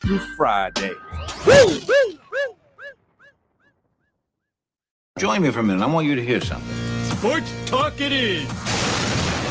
through Friday. Join me for a minute. I want you to hear something. Sports Talk it is.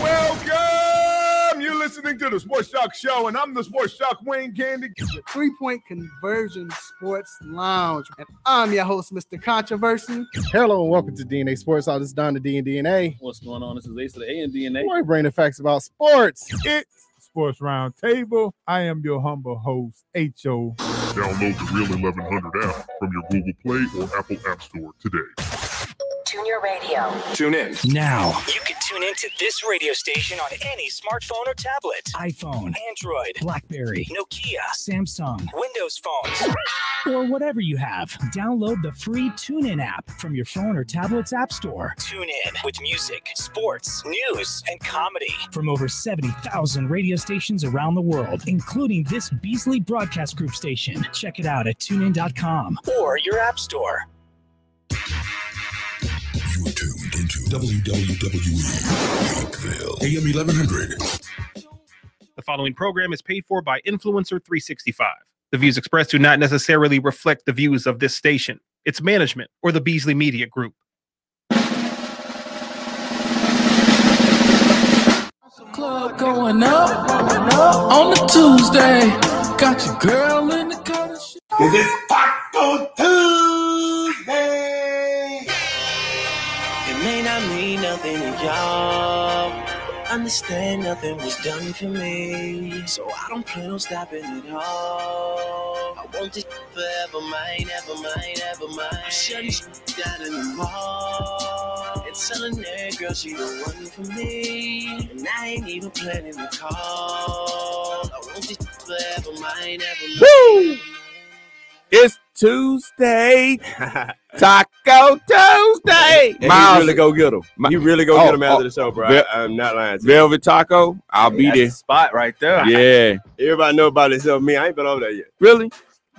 Welcome! You're listening to the Sports Shock Show, and I'm the Sports Shock Wayne Candy. The Three Point Conversion Sports Lounge. And I'm your host, Mr. Controversy. Hello and welcome to DNA Sports. All this is Don the D and DNA. What's going on? This is Ace of the A and DNA. Why bring the facts about sports? It's Sports Roundtable. I am your humble host, H.O. Download the Real 1100 app from your Google Play or Apple App Store today. Tune your radio. Tune in. Now, you can in to this radio station on any smartphone or tablet iPhone, Android, Blackberry, Nokia, Samsung, Windows phones, or whatever you have. Download the free TuneIn app from your phone or tablet's app store. Tune in with music, sports, news, and comedy from over 70,000 radio stations around the world, including this Beasley Broadcast Group station. Check it out at tunein.com or your app store. WWE Lakeville, AM 1100. The following program is paid for by Influencer 365. The views expressed do not necessarily reflect the views of this station, its management, or the Beasley Media Group. Club going up on a Tuesday. Got your girl in the color. Cause it's Taco Tuesday. Nothing to y'all. Understand nothing was done for me. So I don't plan on stopping at all. I want this forever mine, ever mine, ever mine. I'm shutting down in the mall. And telling that girl she the one for me. And I ain't even planning to call. I want this forever mine, ever mine. Woo! It's Tuesday. Taco Tuesday. And you really go get them. You really go Oh, get them after oh, the show, bro. Vel- I, am not lying. To you. Velvet Taco. I'll be That's there. the spot right there. Yeah. Everybody know about it except me. I ain't been over there yet. Really?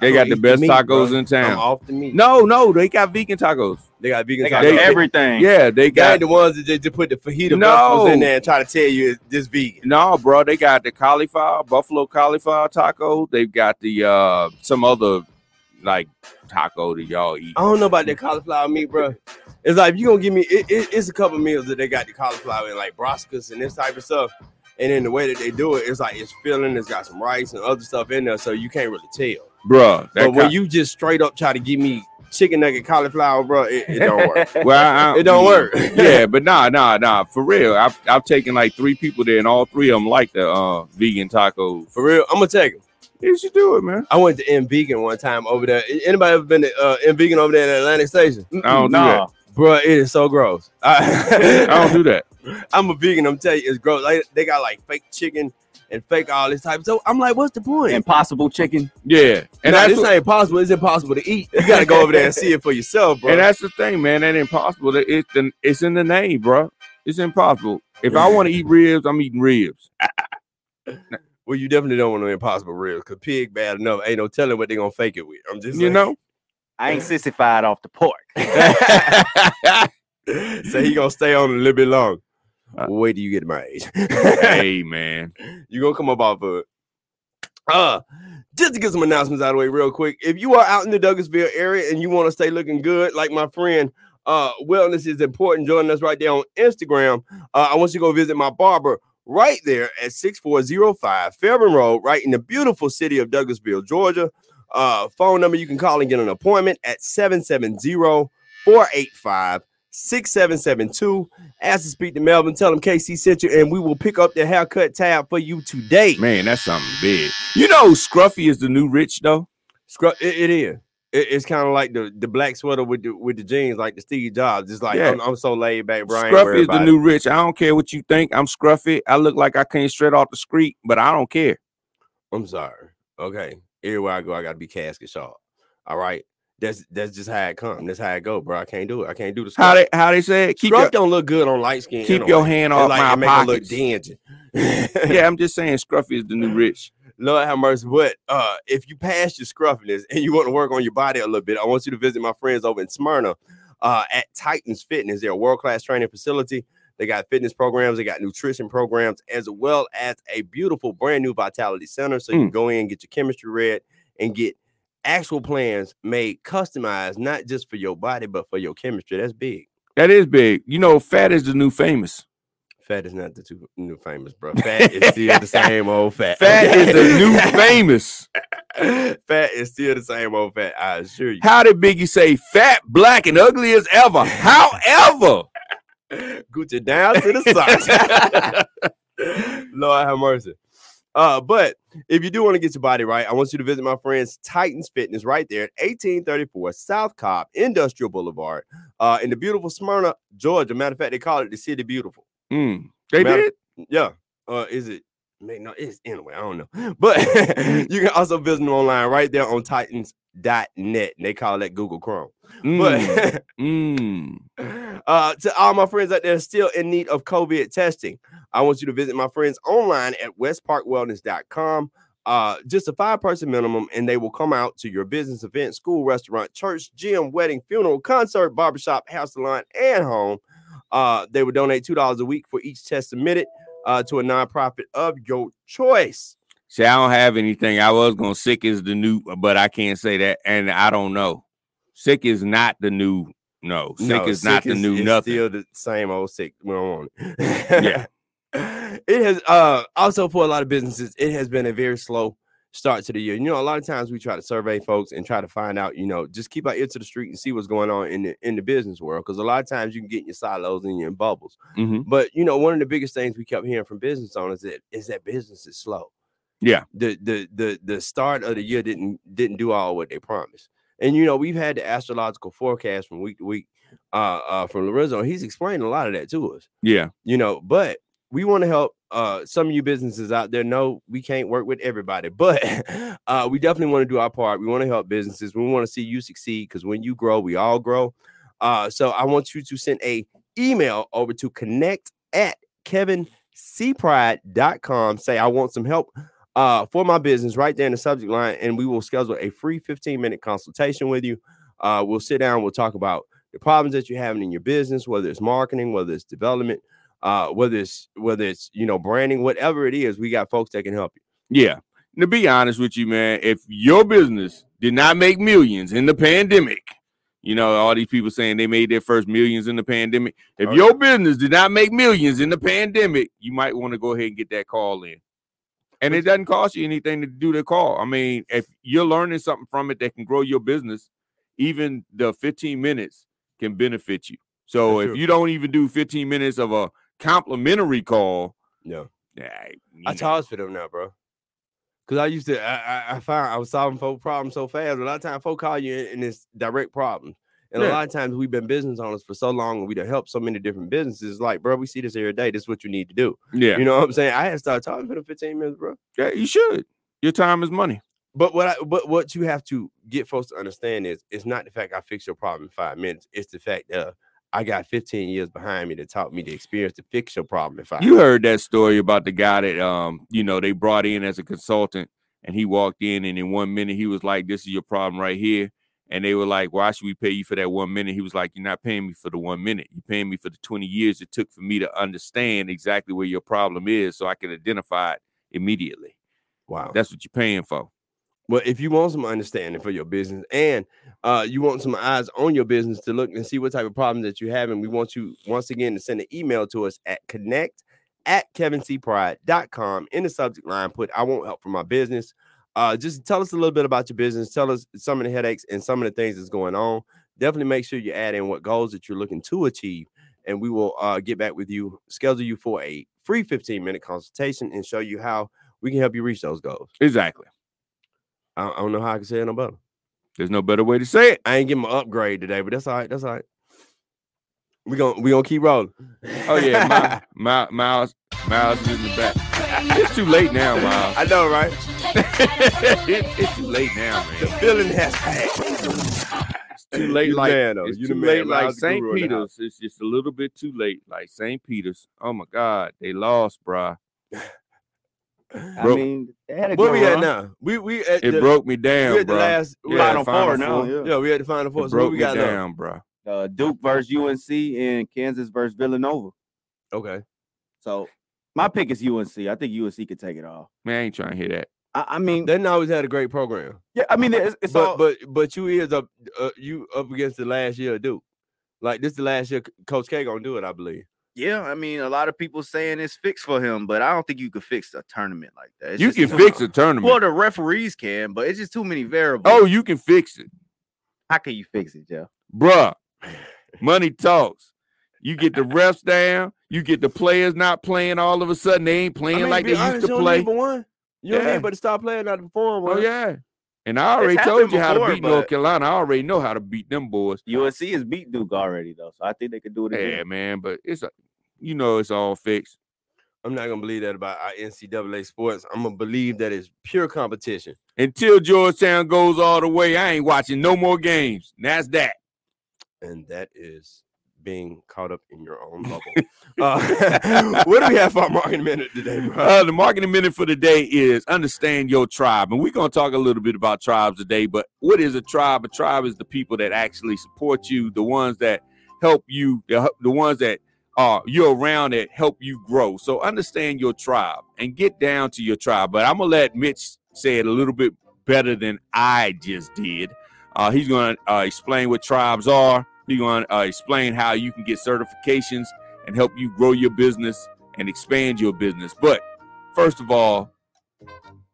They got gonna the best meat, tacos bro. in town. I'm off the meat. No, no, they got vegan tacos. They got vegan They tacos. got everything. Yeah, they They got ain't the ones that just, just put the fajita No. vegetables in there and try to tell you it's this vegan. No, bro, they got the cauliflower, buffalo cauliflower taco. They've got the uh some other like taco that y'all eat. I don't know about that cauliflower meat, bro. It's like you gonna give me it, it- it's a couple meals that they got the cauliflower in, like broscas and this type of stuff. And then the way that they do it, it's like it's filling, it's got some rice and other stuff in there, so you can't really tell. bro. But when ca- you just straight up try to give me chicken nugget cauliflower, bro, it, it don't work. well, I, it don't work. yeah, but nah, nah, nah. For real, I've I've taken like three people there, and all three of them like the uh vegan tacos. For real, I'm gonna take them. You should do it, man. I went to M Vegan one time over there. Anybody ever been to uh, M Vegan over there in Atlantic Station? I don't do that. Bro, it is so gross. I, I don't do that. I'm a vegan. I'm telling you, it's gross. Like, they got like fake chicken and fake all this type. Of so I'm like, what's the point? Impossible chicken. Yeah, And and that's this what- ain't possible. It's impossible to eat. You gotta go over there and see it for yourself, bro. And that's the thing, man. That impossible. It's the, it's in the name, bro. It's impossible. If I want to eat ribs, I'm eating ribs. well, you definitely don't want no impossible ribs because pig bad enough. Ain't no telling what they're gonna fake it with. I'm just You saying. know. I ain't sissified off the pork. so he gonna stay on a little bit long. Wait till you get to my age. hey man. You gonna come up off of it. Uh just to get some announcements out of the way real quick. If you are out in the Douglasville area and you want to stay looking good, like my friend uh Wellness is important, Join us right there on Instagram. Uh, I want you to go visit my barber right there at 6405 Fairburn Road, right in the beautiful city of Douglasville, Georgia. Uh, phone number you can call and get an appointment at 770-485 6772. Ask to speak to Melvin. Tell him KC sent you, and we will pick up the haircut tab for you today. Man, that's something big. You know, Scruffy is the new rich though. Scruff, it, it is. It- it's kind of like the, the black sweater with the with the jeans, like the Steve Jobs. It's like Yeah. I'm, I'm so laid back, Brian. Scruffy is the new rich. I don't care what you think. I'm Scruffy. I look like I came straight off the street, but I don't care. I'm sorry. Okay, everywhere I go, I got to be casket sharp. All right, that's that's just how it come. That's how it go, bro. I can't do it. I can't do the How they how they say it? Keep Scruff your, don't look good on light skin. keep your hand off like, my make it look pockets. dingy. yeah, I'm just saying Scruffy is the new rich. Lord have mercy. But uh, if you pass your scruffiness and you want to work on your body a little bit, I want you to visit my friends over in Smyrna uh, at Titans Fitness. They're a world class training facility. They got fitness programs, they got nutrition programs, as well as a beautiful brand new vitality center. So you can go in, get your chemistry read, and get actual plans made customized, not just for your body, but for your chemistry. That's big. That is big. You know, fat is the new famous. Fat is not the two new famous, bro. Fat is still the same old fat. Fat is the new famous. fat is still the same old fat. I assure you. How did Biggie say fat, black, and ugly as ever? However, Gucci down to the socks. Lord have mercy. Uh, but if you do want to get your body right, I want you to visit my friends Titans Fitness right there at 1834 South Cobb Industrial Boulevard, uh, in the beautiful Smyrna, Georgia. Matter of fact, they call it the city beautiful. Mm, they Matter- did. Yeah. Uh, is it? No, it's anyway. I don't know, but you can also visit them online right there on Titans.net, and they call that Google Chrome. But Mm. uh, to all my friends out there still in need of COVID testing, I want you to visit my friends online at westparkwellness.com. Uh, just a five person minimum, and they will come out to your business event, school, restaurant, church, gym, wedding, funeral, concert, barbershop, hair salon, and home. Uh, they would donate $2 a week for each test submitted uh, to a nonprofit of your choice. See, I don't have anything. I was gonna sick is the new, but I can't say that, and I don't know. Sick is not the new. No, sick No, is not the new is nothing. Still the same old sick. We don't want it. yeah. It has uh also for a lot of businesses, it has been a very slow start to the year. You know, a lot of times we try to survey folks and try to find out, you know, just keep our ear to the street and see what's going on in the in the business world. Because a lot of times you can get in your silos and you're in bubbles. Mhm. But you know, one of the biggest things we kept hearing from business owners is, is that business is slow Yeah, the the the the start of the year didn't didn't do all what they promised. And you know, we've had the astrological forecast from week to week uh uh from Lorenzo. He's explained a lot of that to us. yeah, You know, but we want to help uh some of you businesses out there know we can't work with everybody, but uh we definitely want to do our part. We want to help businesses. We want to see you succeed because when you grow, we all grow. Uh so I want you to send a email over to connect at kevincpride.com. Say I want some help uh, for my business right there in the subject line, and we will schedule a free 15 minute consultation with you. Uh, we'll sit down, we'll talk about the problems that you're having in your business, whether it's marketing, whether it's development, uh, whether it's whether it's you know branding, whatever it is, we got folks that can help you. yeah. To be honest with you, man, if your business did not make millions in the pandemic, you know, all these people saying they made their first millions in the pandemic. If Oh, your business did not make millions in the pandemic, you might want to go ahead and get that call in. And it doesn't cost you anything to do the call. I mean, if you're learning something from it that can grow your business, even the 15 minutes can benefit you. So That's if true. you don't even do 15 minutes of a complimentary call, Yeah. yeah, I charge for them now, bro. Cause I used to, I, I, I found I was solving folk problems so fast. A lot of times, folk call you in, and it's direct problems. And a lot of times, we've been business owners for so long, and we done helped so many different businesses. Like, bro, we see this every day. This is what you need to do. Yeah. You know what I'm saying? I had to start talking for the 15 minutes, bro. Yeah, you should. Your time is money. But what I but what you have to get folks to understand is it's not the fact I fix your problem in five minutes. It's the fact that uh, I got 15 years behind me that taught me the experience to fix your problem If I You heard that story about the guy that um, you know, they brought in as a consultant and he walked in and in one minute he was like, This is your problem right here. And they were like, Why should we pay you for that one minute? He was like, You're not paying me for the one minute. You're paying me for the 20 years it took for me to understand exactly where your problem is so I can identify it immediately. Wow. That's what you're paying for. Well, if you want some understanding for your business and uh, you want some eyes on your business to look and see what type of problems that you're having, we want you once again to send an email to us at connect at kevincpride.com. In the subject line, put I want help for my business. Uh, just tell us a little bit about your business. Tell us some of the headaches and some of the things that's going on. Definitely make sure you add in what goals that you're looking to achieve, and we will uh, get back with you, schedule you for a free 15 minute consultation, and show you how we can help you reach those goals. Exactly. I, don't know how I can say it no better. There's no better way to say it. I ain't getting my upgrade today, but that's all right. That's all right. We gonna we gonna keep rolling. Oh yeah, Miles, Miles, Miles is in the back. It's too late now, Miles. I know, right? It- it's too late now, man. The feeling has passed. It's too late, like man, it's You the too man. late, like St. guru in the house. Peter's. It's just a little bit too late, like St. Peter's. Oh my God, they lost, bruh. I Broke- mean, they had Where good we at run. now? We we at it the, broke me down, we at the bruh. last we Yeah, at the Final final four now, four. yeah. Yeah, we at the final four. It So what broke we me got left? down, bruh. Uh, Duke versus UNC and Kansas versus Villanova. Okay. So my pick is UNC. I think UNC could take it off. Man, I ain't trying to hear that. I, I mean, they always had a great program. Yeah, I mean, it's, it's but all. but but you is up uh, you up against the last year of Duke. Like this, the last year Coach K gonna do it, I believe. Yeah, I mean, a lot of people saying it's fixed for him, but I don't think you could fix a tournament like that. It's You just can too- fix a tournament. Well, the referees can, but it's just too many oh, variables. Oh, you can fix it, how can you fix it, Jeff? bruh. Money talks. You get the refs down. You get the players not playing. All of a sudden, they ain't I playing mean, like they honest, used to you play. need one. You don't Yeah. need but to stop playing not to perform. Oh yeah. And I already told happened you how to beat North Carolina. I already know how to beat them boys. UNC has beat Duke already, though, so I think they could do it again. Yeah, man. But it's a, you know, it's all fixed. I'm not gonna believe that about our NCAA sports. I'm gonna believe that it's pure competition. Until Georgetown goes all the way, I ain't watching no more games. And that's that. and that is being caught up in your own bubble. uh, what do we have for our marketing minute today, bro? Uh, the marketing minute for the day is understand your tribe. And we're going to talk a little bit about tribes today. But what is a tribe? A tribe is the people that actually support you, the ones that help you, the, the ones that are you're around that help you grow. So understand your tribe and get down to your tribe. But I'm going to let Mitch say it a little bit better than I just did. Uh, he's going to uh, explain what tribes are. He's going to uh, explain how you can get certifications and help you grow your business and expand your business. But first of all,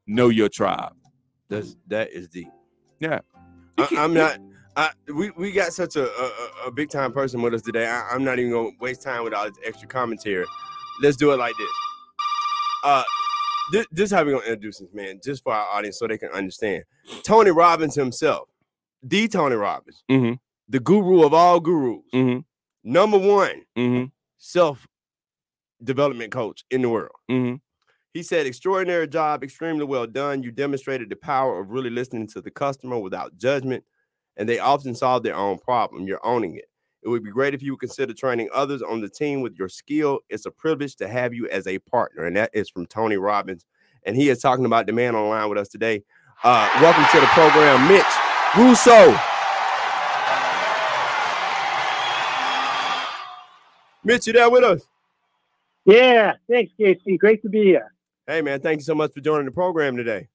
know your tribe. That's that is deep. Yeah. I, I'm not. I, we we got such a, a, a- a big time person with us today. I, I'm not even gonna waste time with all this extra commentary. Let's do it like this. Uh, this, this is how we're gonna introduce this man, just for our audience, so they can understand. Tony Robbins himself, the Tony Robbins, Mm-hmm. The guru of all gurus, Mm-hmm. number one Mm-hmm. self development coach in the world. Mm-hmm. He said, extraordinary job, extremely well done. You demonstrated the power of really listening to the customer without judgment, and they often solve their own problem. You're owning it. It would be great if you would consider training others on the team with your skill. It's a privilege to have you as a partner. And that is from Tony Robbins. And he is talking about the man online with us today. Uh, welcome to the program, Mitch Russo. Mitch, you there with us? Yeah, thanks, Casey. Great to be here. Hey, man, thank you so much for joining the program today.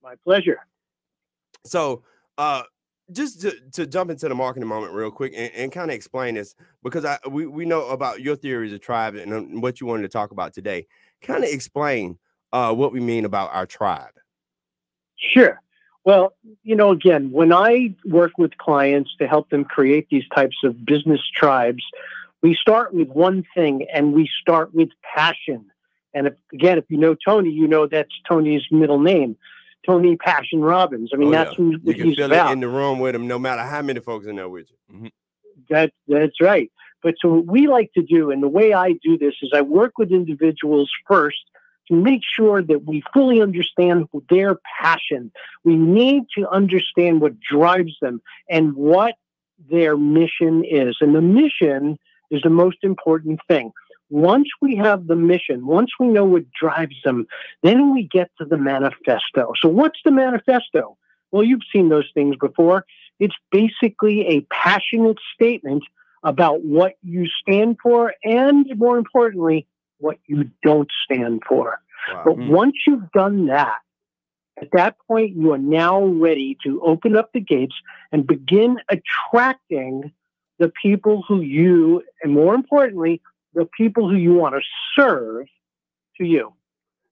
My pleasure. So, uh, just to, to jump into the marketing moment real quick and, and kind of explain this because I we, we know about your theories of tribe and um, what you wanted to talk about today. Kind of explain uh, what we mean about our tribe. Sure. Well, you know, again, when I work with clients to help them create these types of business tribes, we start with one thing and we start with passion. And if, again, if you know Tony, you know that's Tony's middle name, Tony Passion Robbins. I mean, Oh, that's yeah. who, you can he's feel about. it in the room with him, no matter how many folks in there with you. Mm-hmm. That that's right. But so what we like to do, and the way I do this is I work with individuals first to make sure that we fully understand their passion. We need to understand what drives them and what their mission is. And the mission is the most important thing. Once we have the mission, once we know what drives them, then we get to the manifesto. So, what's the manifesto? Well, you've seen those things before. It's basically a passionate statement about what you stand for and, more importantly, what you don't stand for. But hmm. once you've done that, at that point, you are now ready to open up the gates and begin attracting the people who you, and more importantly, the people who you want to serve to you.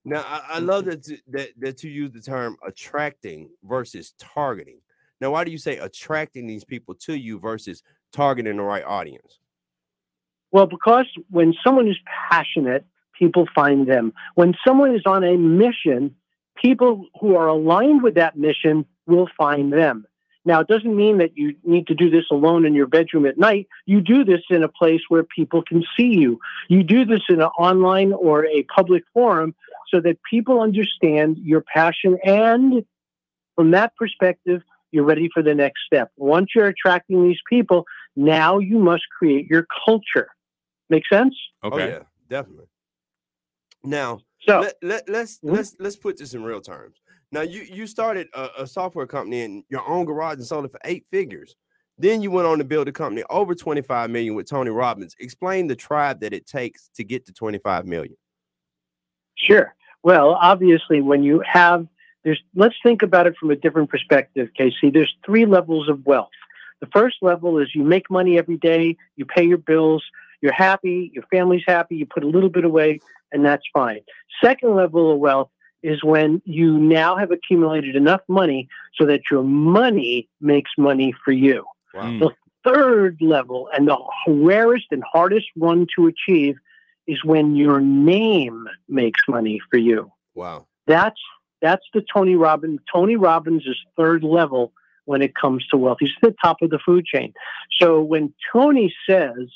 Now, I, I love that, that that you use the term attracting versus targeting. Now, why do you say attracting these people to you versus targeting the right audience? Well, because when someone is passionate, people find them. When someone is on a mission, people who are aligned with that mission will find them. Now, it doesn't mean that you need to do this alone in your bedroom at night. You do this in a place where people can see you. You do this in an online or a public forum so that people understand your passion. And from that perspective, you're ready for the next step. Once you're attracting these people, now you must create your culture. Make sense? Okay. Oh yeah, definitely. Now, so let, let, let's mm-hmm. let's let's put this in real terms. Now, you you started a, a software company in your own garage and sold it for eight figures. Then you went on to build a company over 25 million with Tony Robbins. Explain the tribe that it takes to get to 25 million. Sure. Well, obviously, when you have there's let's think about it from a different perspective, Casey. There's three levels of wealth. The first level is you make money every day, you pay your bills, you're happy, your family's happy, you put a little bit away, and that's fine. Second level of wealth is when you now have accumulated enough money so that your money makes money for you. Wow. Hmm. The third level and the rarest and hardest one to achieve is when your name makes money for you. Wow. That's that's the Tony Robbins. Tony Robbins is third level when it comes to wealth. He's at the top of the food chain. So when Tony says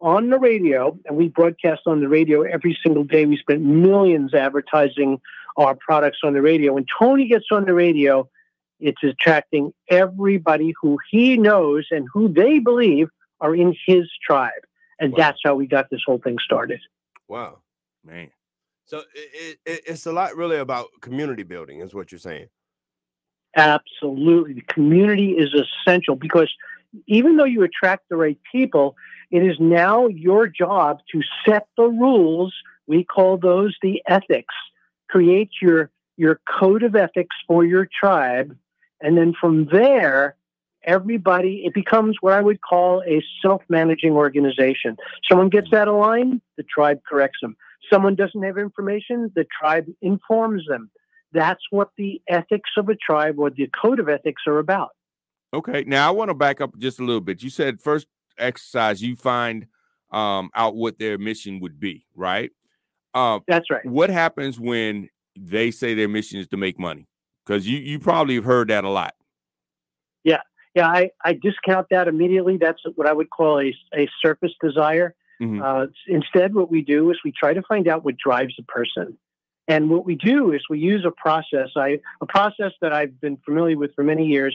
on the radio, and we broadcast on the radio every single day, we spent millions advertising our products on the radio. When Tony gets on the radio, it's attracting everybody who he knows and who they believe are in his tribe. And that's how we got this whole thing started. Wow. Man. So it, it, it's a lot really about community building, is what you're saying. Absolutely. The community is essential because even though you attract the right people, it is now your job to set the rules. We call those the ethics. Create your your code of ethics for your tribe. And then from there, everybody, it becomes what I would call a self managing organization. Someone gets out of line, the tribe corrects them. Someone doesn't have information, the tribe informs them. That's what the ethics of a tribe or the code of ethics are about. Okay. Now I want to back up just a little bit. You said first exercise, you find um, out what their mission would be, right? Um, That's right. What happens when they say their mission is to make money? Because you you probably have heard that a lot. Yeah. Yeah. I, I discount that immediately. That's what I would call a, a surface desire. Mhm. Uh, instead, what we do is we try to find out what drives a person. And what we do is we use a process, I, a process that I've been familiar with for many years.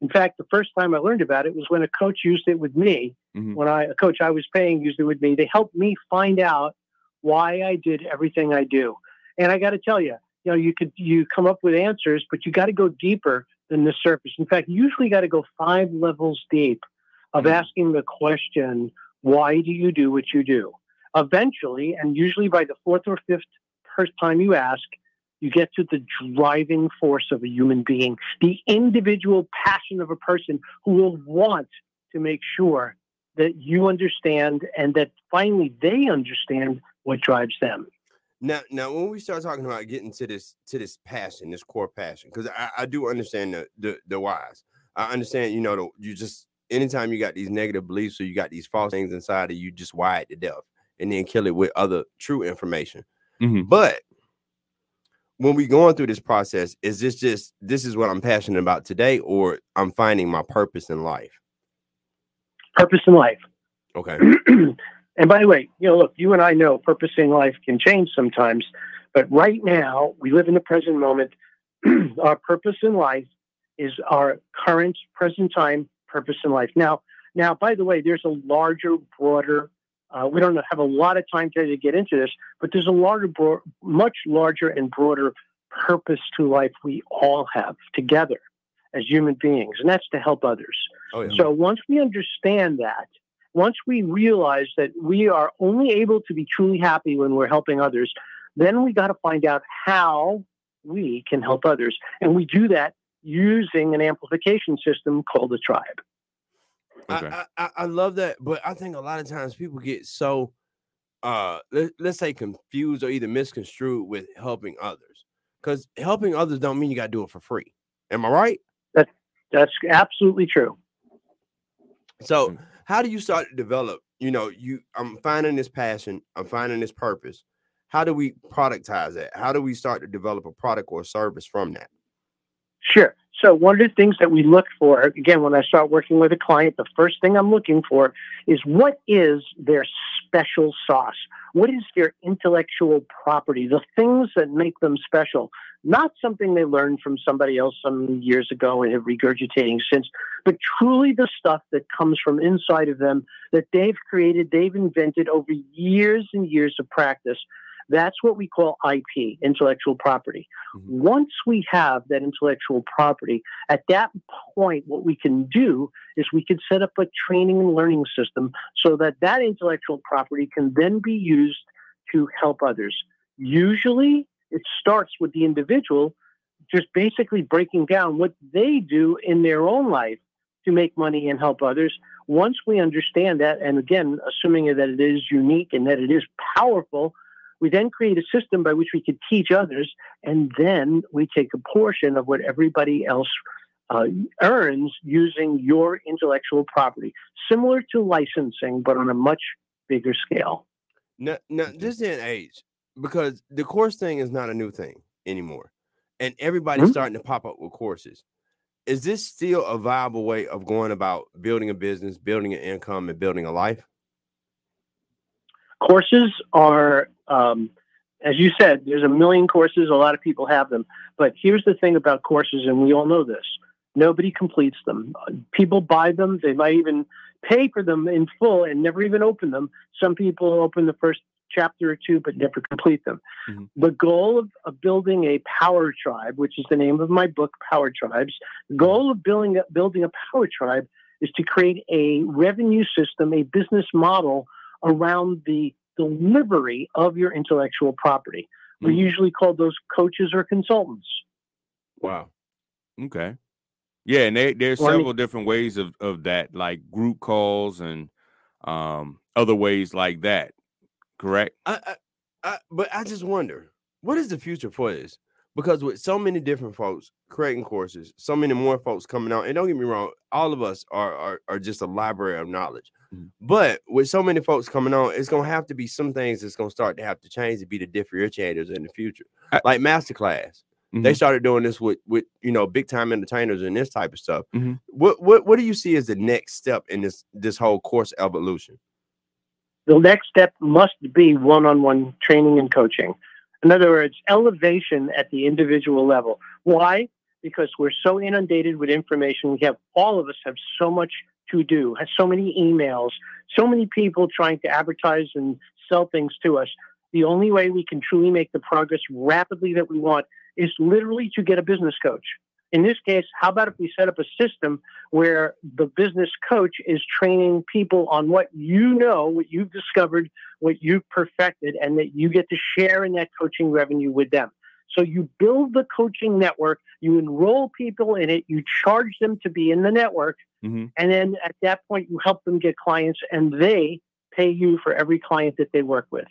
In fact, the first time I learned about it was when a coach used it with me. Mhm. When I, a coach I was paying used it with me. They helped me find out why I did everything I do. And I got to tell you, you know, you could you come up with answers, but you got to go deeper than the surface. In fact, you usually got to go five levels deep of mm. asking the question, why do you do what you do? Eventually, and usually by the fourth or fifth first time you ask, you get to the driving force of a human being, the individual passion of a person who will want to make sure that you understand and that finally they understand what drives them. Now, now, when we start talking about getting to this to this passion, this core passion, because I, I do understand the, the the whys. I understand, you know, the, you just anytime you got these negative beliefs or you got these false things inside of you, just wire it to death and then kill it with other true information. Mhm. But when we going through this process, is this just this is what I'm passionate about today, or I'm finding my purpose in life? Purpose in life. Okay. and by the way, you know, look, you and I know purpose in life can change sometimes, but right now we live in the present moment. our purpose in life is our current present time purpose in life. Now, now, by the way, there's a larger, broader. Uh, we don't have a lot of time today to get into this, but there's a larger, bro- much larger and broader purpose to life we all have together as human beings, and that's to help others. Oh, yeah. So once we understand that, once we realize that we are only able to be truly happy when we're helping others, then we got to find out how we can help others. And we do that using an amplification system called a tribe. I, I, I love that, but I think a lot of times people get so uh let, let's say confused or either misconstrued with helping others. Because helping others don't mean you gotta do it for free. Am I right? That that's absolutely true. So mm. how do you start to develop? You know, you I'm finding this passion, I'm finding this purpose. How do we productize that? How do we start to develop a product or a service from that? Sure. So one of the things that we look for, again, when I start working with a client, the first thing I'm looking for is what is their special sauce? What is their intellectual property? The things that make them special, not something they learned from somebody else some years ago and have regurgitating since, but truly the stuff that comes from inside of them that they've created, they've invented over years and years of practice. That's what we call IP, intellectual property. Mm-hmm. Once we have that intellectual property, at that point, what we can do is we can set up a training and learning system so that that intellectual property can then be used to help others. Usually, it starts with the individual just basically breaking down what they do in their own life to make money and help others. Once we understand that, and again, assuming that it is unique and that it is powerful, we then create a system by which we could teach others, and then we take a portion of what everybody else uh, earns using your intellectual property, similar to licensing, but on a much bigger scale. Now, now this day and age, because the course thing is not a new thing anymore, and everybody's Mhm. starting to pop up with courses. Is this still a viable way of going about building a business, building an income, and building a life? Courses are, um, as you said, there's a million courses. A lot of people have them. But here's the thing about courses, and we all know this nobody completes them. People buy them, they might even pay for them in full and never even open them. Some people open the first chapter or two but never complete them. The goal of, of building a power tribe, which is the name of my book, Power Tribes, the goal of building a, building a power tribe is to create a revenue system, a business model around the delivery of your intellectual property. We usually call those coaches or consultants. Wow. Okay. Yeah, and they, there's Well, I mean- several different ways of, of that, like group calls and um other ways like that. Correct? I, I, I, but I just wonder what is the future for this? Because with so many different folks creating courses, so many more folks coming out, and don't get me wrong, all of us are are, are just a library of knowledge. But with so many folks coming on, it's gonna have to be some things that's gonna start to have to change to be the differentiators in the future. like masterclass. They Mhm. started doing this with with you know big time entertainers and this type of stuff. Mhm. What what what do you see as the next step in this this whole course evolution? The next step must be one on one training and coaching. In other words, elevation at the individual level. Why? Because we're so inundated with information. We have all of us have so much to do, has so many emails, so many people trying to advertise and sell things to us. The only way we can truly make the progress rapidly that we want is literally to get a business coach. In this case, how about if we set up a system where the business coach is training people on what you know, what you've discovered, what you've perfected, and that you get to share in that coaching revenue with them. So you build the coaching network, you enroll people in it, you charge them to be in the network, Mm-hmm. and then at that point you help them get clients and they pay you for every client that they work with.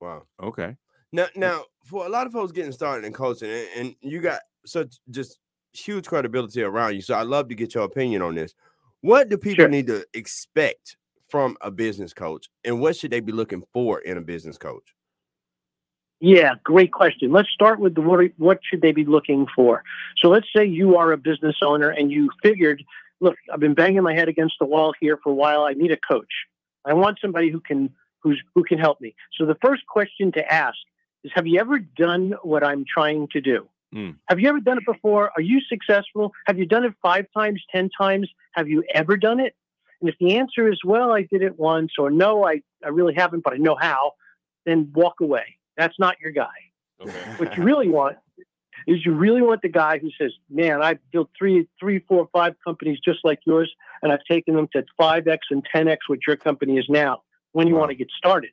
Wow. Okay. Now, now, for a lot of folks getting started in coaching, and, and you got such just huge credibility around you, so I'd love to get your opinion on this. What do people need to expect from a business coach, and what should they be looking for in a business coach? Yeah, great question. Let's start with the what, what should they be looking for? So let's say you are a business owner and you figured, look, I've been banging my head against the wall here for a while. I need a coach. I want somebody who can who's who can help me. So the first question to ask is have you ever done what I'm trying to do? Mm. Have you ever done it before? Are you successful? Have you done it 5 times, 10 times? Have you ever done it? And if the answer is well, I did it once or no, I I really haven't, but I know how, then walk away. That's not your guy. What you really want is you really want the guy who says, "Man, I've built three, three, four, five companies just like yours, and I've taken them to five x and ten x what your company is now." When you want to get started,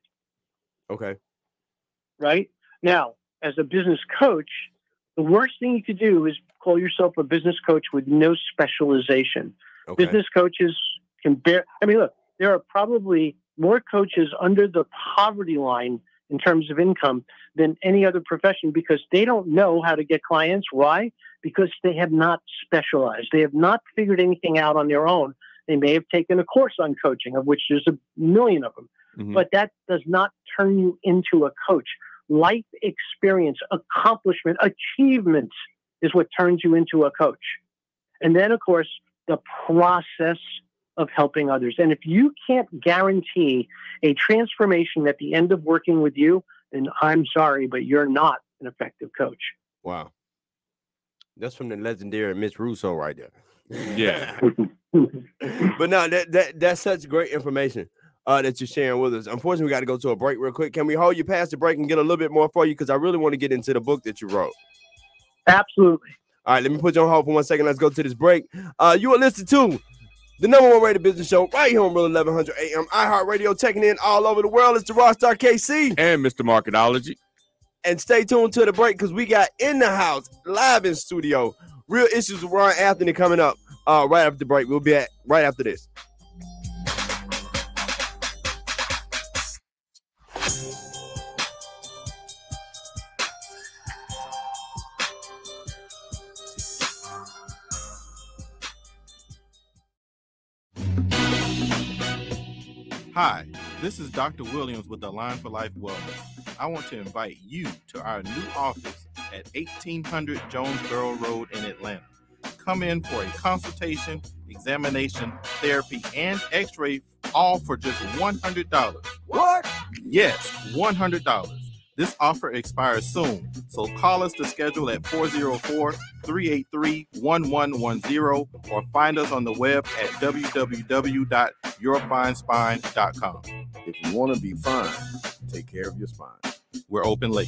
Okay. right now, as a business coach, the worst thing you could do is call yourself a business coach with no specialization. Okay. Business coaches can bear. I mean, look, there are probably more coaches under the poverty line in terms of income than any other profession because they don't know how to get clients. Why? Because they have not specialized. They have not figured anything out on their own. They may have taken a course on coaching, of which there's a million of them, Mm-hmm. but that does not turn you into a coach. Life experience, accomplishment, achievement is what turns you into a coach. And then, of course, the process of helping others. And if you can't guarantee a transformation at the end of working with you, then I'm sorry, but you're not an effective coach. Wow. That's from the legendary Mitch Russo right there. Yeah. but no, that, that that's such great information uh, that you're sharing with us. Unfortunately, we got to go to a break real quick. Can we hold you past the break and get a little bit more for you? Because I really want to get into the book that you wrote. Absolutely. All right, let me put you on hold for one second. Let's go to this break. Uh, you are listening to the number one rated business show right here on Real 1100 AM, iHeartRadio, checking in all over the world. It's the Rockstar KC. And Mr. Marketology. And stay tuned to the break because we got in the house, live in studio, real issues with Ron Anthony coming up uh, right after the break. We'll be at right after this. Hi, this is Dr. Williams with the Line for Life Wellness. I want to invite you to our new office at 1800 Jonesboro Road in Atlanta. Come in for a consultation, examination, therapy, and x ray, all for just $100. What? Yes, $100. This offer expires soon, so call us to schedule at 404 383 1110 or find us on the web at www.yourfinespine.com. If you want to be fine, take care of your spine. We're open late.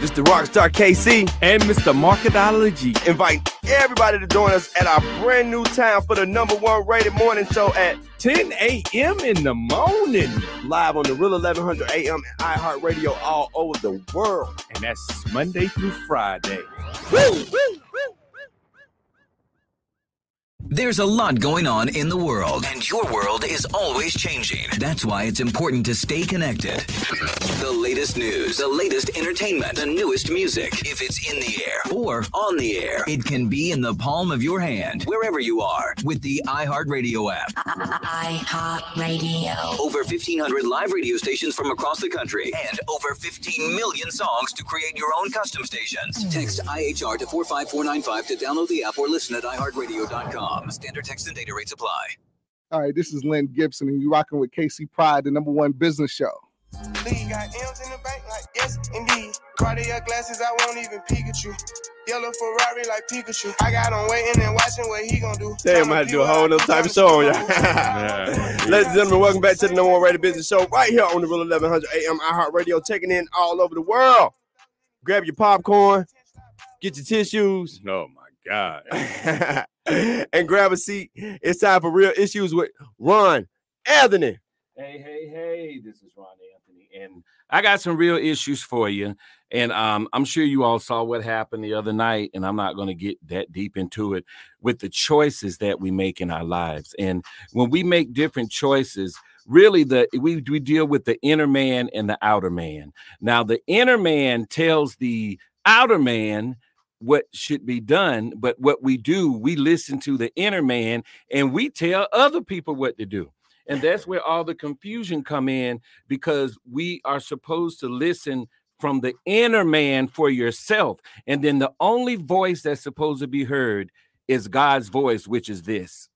This the Rockstar KC and Mr. Marketology. Invite everybody to join us at our brand new time for the number one rated morning show at 10 a.m. in the morning. Live on the Real 1100 a.m. and iHeartRadio all over the world. And that's Monday through Friday. Woo, woo. There's a lot going on in the world, and your world is always changing. That's why it's important to stay connected. The latest news, the latest entertainment, the newest music. If it's in the air or on the air, it can be in the palm of your hand, wherever you are, with the iHeartRadio app. iHeartRadio. Over 1,500 live radio stations from across the country, and over 15 million songs to create your own custom stations. Text IHR to 45495 to download the app or listen at iHeartRadio.com. Standard text and data rates apply. All right, this is Lynn Gibson, and you're rocking with KC Pride, the number one business show. Lee got M's in the bank, like yes, indeed. Cartier glasses, I won't even Pikachu. Yellow Ferrari like Pikachu. I got him waiting and watching what he gonna do. Damn, I had to do a whole nother type of show on y'all. Ladies and gentlemen, welcome back to the number one rated business show right here on the Real 1100 AM iHeartRadio, taking in all over the world. Grab your popcorn, get your tissues. Oh my God. and grab a seat. It's time for real issues with Ron Anthony. Hey, hey, hey, this is Ron Anthony, and I got some real issues for you. And um, I'm sure you all saw what happened the other night, and I'm not going to get that deep into it with the choices that we make in our lives. And when we make different choices, really the we, we deal with the inner man and the outer man. Now, the inner man tells the outer man what should be done, but what we do, we listen to the inner man and we tell other people what to do. And that's where all the confusion come in because we are supposed to listen from the inner man for yourself. And then the only voice that's supposed to be heard is god's voice which is this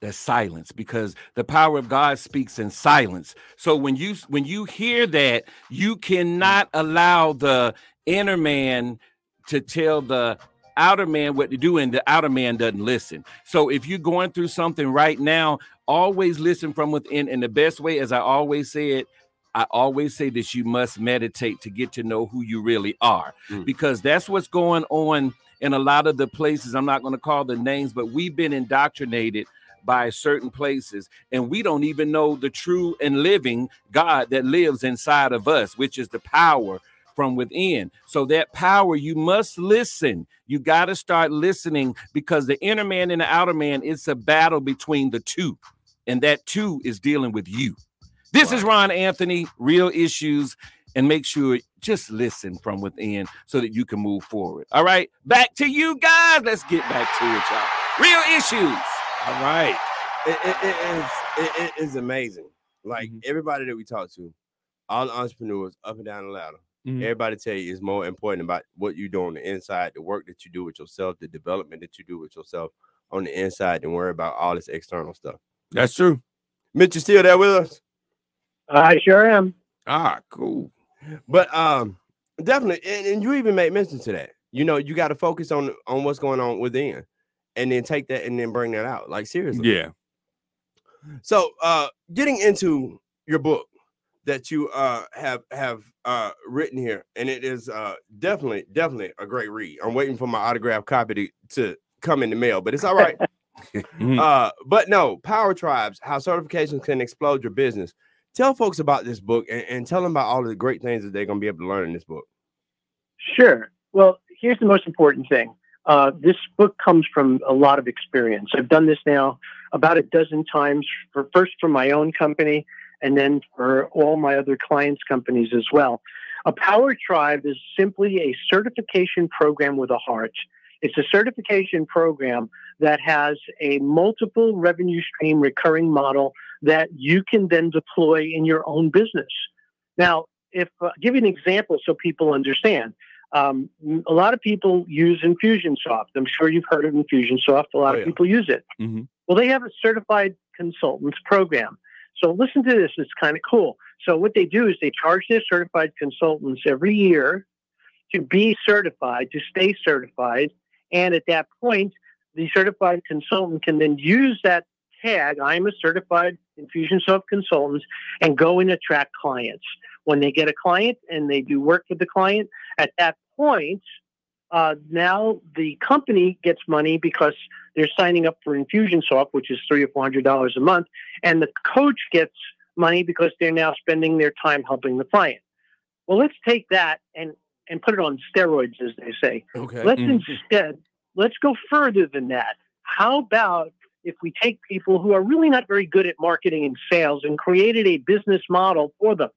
that's silence because the power of god speaks in silence. So when you when you hear that you cannot allow the inner man to tell the outer man what to do and the outer man doesn't listen. So if you're going through something right now always listen from within. And the best way as i always say it i always say this you must meditate to get to know who you really are. Mm. because that's what's going on in a lot of the places. I'm not going to call the names but we've been indoctrinated by certain places and we don't even know the true and living god that lives inside of us which is the power from within. So that power, you must listen. You got to start listening because the inner man and the outer man, it's a battle between the two. And that two is dealing with you. This is Ron Anthony, real issues. And make sure just listen from within so that you can move forward. All right. Back to you guys. Let's get back to it, y'all. Real issues. All right. It, it, it is it, it is amazing. Like Mm-hmm. everybody that we talk to, all the entrepreneurs up and down the ladder, Mhm. everybody tell you is more important about what you do on the inside, the work that you do with yourself, the development that you do with yourself on the inside, than worry about all this external stuff. That's true. Mitch, you still there with us? I sure am. Ah, cool. But um, definitely, and, and you even made mention to that. You know, you got to focus on on what's going on within, and then take that and then bring that out. Like seriously, Yeah. So, uh, getting into your book that you uh have have uh written here, and it is uh definitely definitely a great read. I'm waiting for my autographed copy to, to come in the mail, but it's all right. uh, but no, Power Tribes, how certifications can explode your business. Tell folks about this book and, and tell them about all of the great things that they're going to be able to learn in this book. Sure. Well, here's the most important thing. Uh, this book comes from a lot of experience. I've done this now about a dozen times. For first for my own company, and then for all my other clients' companies as well. A Power Tribe is simply a certification program with a heart. It's a certification program that has a multiple revenue stream recurring model that you can then deploy in your own business. Now, if uh, give you an example so people understand. Um, a lot of people use Infusionsoft. I'm sure you've heard of Infusionsoft. A lot Oh, of yeah. people use it. Mm-hmm. Well, they have a certified consultants program. So listen to this. It's kind of cool. So what they do is they charge their certified consultants every year to be certified, to stay certified. And at that point, the certified consultant can then use that tag, I'm a certified Infusionsoft consultant, and go and attract clients. When they get a client and they do work with the client, at that point, uh, now the company gets money because they're signing up for Infusionsoft, which is three or four hundred dollars a month, and the coach gets money because they're now spending their time helping the client. Well, let's take that and and put it on steroids, as they say. Okay. Let's Mhm. instead let's go further than that. How about if we take people who are really not very good at marketing and sales and created a business model for them?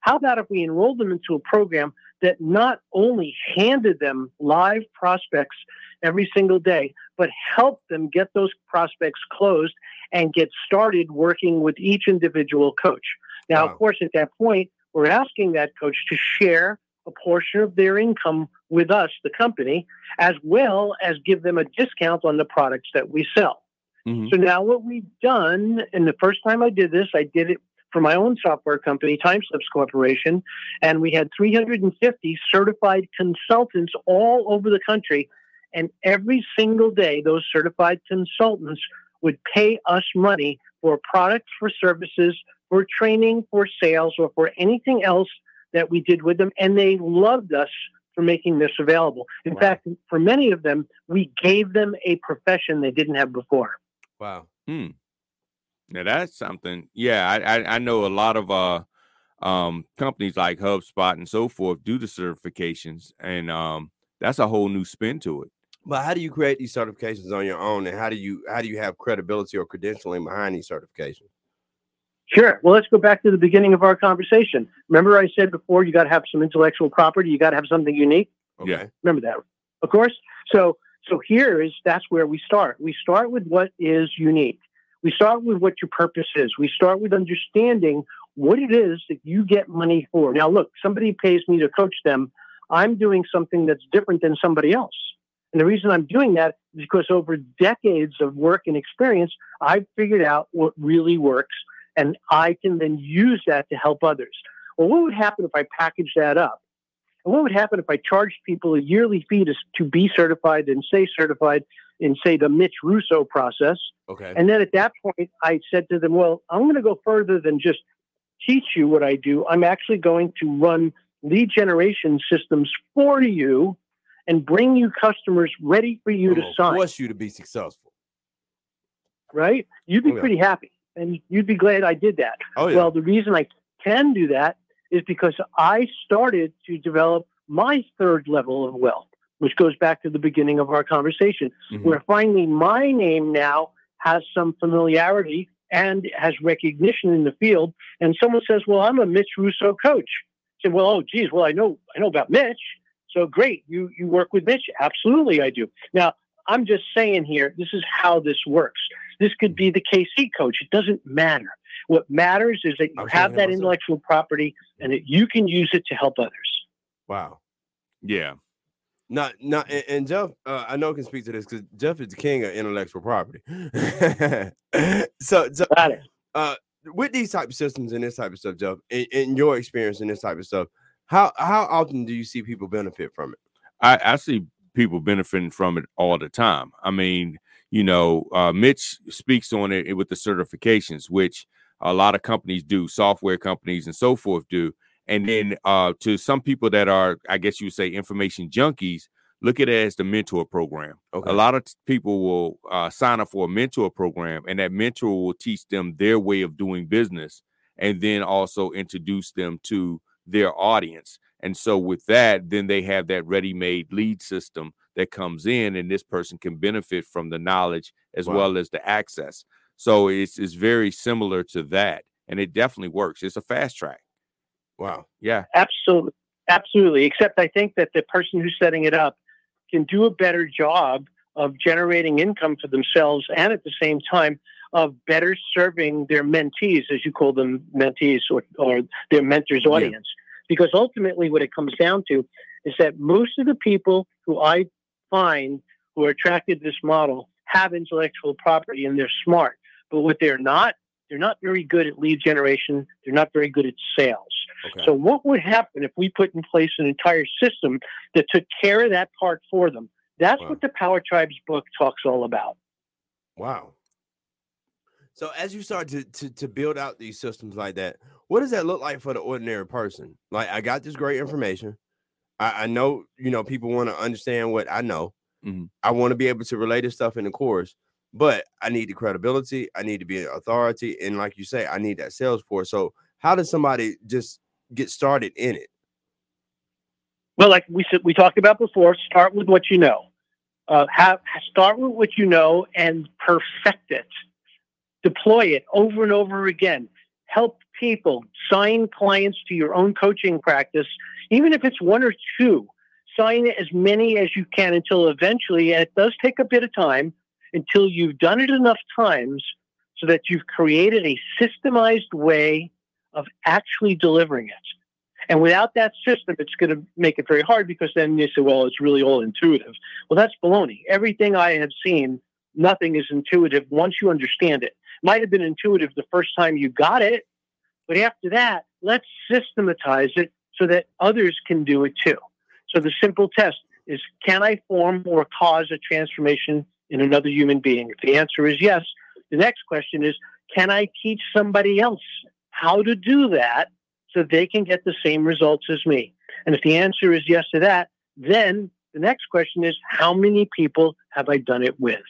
How about if we enrolled them into a program that not only handed them live prospects every single day, but helped them get those prospects closed and get started working with each individual coach? Now, of course, at that point, we're asking that coach to share a portion of their income with us, the company, as well as give them a discount on the products that we sell. Mm-hmm. So now what we've done, and the first time I did this, I did it for my own software company, TimeSlips Corporation, and we had 350 certified consultants all over the country. And every single day, those certified consultants would pay us money for products, for services, for training, for sales, or for anything else that we did with them. And they loved us for making this available. In fact, for many of them, we gave them a profession they didn't have before. Wow. Hmm. Now that's something. Yeah, I, I I know a lot of uh um companies like HubSpot and so forth do the certifications, and um that's a whole new spin to it. But how do you create these certifications on your own, and how do you how do you have credibility or credentialing behind these certifications? Sure. Well, let's go back to the beginning of our conversation. Remember, I said before you got to have some intellectual property. You got to have something unique. Okay. Remember that, of course. So, so here is that's where we start. We start with what is unique. We start with what your purpose is. We start with understanding what it is that you get money for. Now, look, somebody pays me to coach them. I'm doing something that's different than somebody else. And the reason I'm doing that is because over decades of work and experience, I've figured out what really works and I can then use that to help others. Well, what would happen if I package that up? And what would happen if I charged people a yearly fee to, to be certified and stay certified in, say, the Mitch Russo process? Okay. And then at that point, I said to them, well, I'm going to go further than just teach you what I do. I'm actually going to run lead generation systems for you and bring you customers ready for you to sign. Force you to be successful. right? You'd be Oh, yeah. pretty happy and you'd be glad I did that. Oh, yeah. Well, the reason I can do that is because I started to develop my third level of wealth, which goes back to the beginning of our conversation, Mm-hmm. where finally my name now has some familiarity and has recognition in the field. And someone says, Well, I'm a Mitch Russo coach. I say, Well, oh geez, well I know I know about Mitch. So great. You you work with Mitch? Absolutely I do. Now I'm just saying here, this is how this works. This could be the KC coach. It doesn't matter. What matters is that you have that intellectual property and that you can use it to help others. Wow. Yeah. Not not and, and Jeff, uh, I know can speak to this because Jeff is the king of intellectual property. so, so uh with these type of systems and this type of stuff, Jeff, in, in your experience in this type of stuff, how how often do you see people benefit from it? I, I see people benefiting from it all the time. I mean, you know, uh, Mitch speaks on it with the certifications, which a lot of companies do, software companies and so forth do. And then uh, to some people that are, I guess you would say, information junkies, Look at it as the mentor program. Okay. A lot of t- people will uh, sign up for a mentor program, and that mentor will teach them their way of doing business, and then also introduce them to their audience. And so, with that, then they have that ready-made lead system that comes in, and this person can benefit from the knowledge as Wow. well as the access. So it's it's very similar to that, and it definitely works. It's a fast track. Wow. Yeah. Absolutely. Absolutely. Except I think that the person who's setting it up can do a better job of generating income for themselves and at the same time of better serving their mentees, as you call them, mentees or, or their mentors' Yeah. audience. Because ultimately, what it comes down to is that most of the people who I find who are attracted to this model have intellectual property and they're smart. But what they're not, they're not very good at lead generation. They're not very good at sales. So what would happen if we put in place an entire system that took care of that part for them? That's what the Power Tribes book talks all about. Wow. So as you start to, to to build out these systems like that, what does that look like for the ordinary person? Like I got this great information. I, I know, you know, people want to understand what I know. Mm-hmm. I want to be able to relate this stuff in the course, but I need the credibility. I need to be an authority. And like you say, I need that sales force. So how does somebody just get started in it? Well, like we said, we talked about before, start with what you know. Uh, have start with what you know and perfect it. Deploy it over and over again. Help people sign clients to your own coaching practice, even if it's one or two. Sign as many as you can until eventually, and it does take a bit of time, until you've done it enough times so that you've created a systemized way of actually delivering it. And without that system, it's going to make it very hard because then you say, well, it's really all intuitive. Well, that's baloney. Everything I have seen, nothing is intuitive once you understand it. Might have been intuitive the first time you got it, but after that, let's systematize it so that others can do it too. So the simple test is can I form or cause a transformation in another human being? If the answer is yes, the next question is can I teach somebody else how to do that so they can get the same results as me? And if the answer is yes to that, then the next question is how many people have I done it with?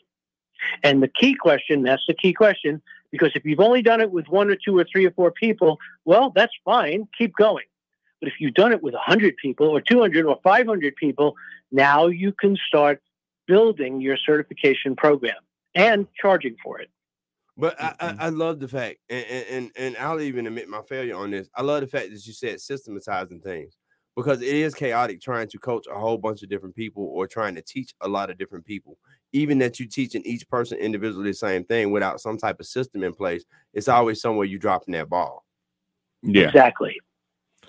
And the key question, that's the key question, because if you've only done it with one or two or three or four people, well, that's fine, keep going. But if you've done it with 100 people or 200 or 500 people, now you can start building your certification program and charging for it. But I, I, mm-hmm. I love the fact, and, and and and I'll even admit my failure on this. I love the fact that you said systematizing things because it is chaotic trying to coach a whole bunch of different people or trying to teach a lot of different people. Even that you teaching each person individually the same thing without some type of system in place, it's always somewhere you dropping that ball. Yeah. Exactly.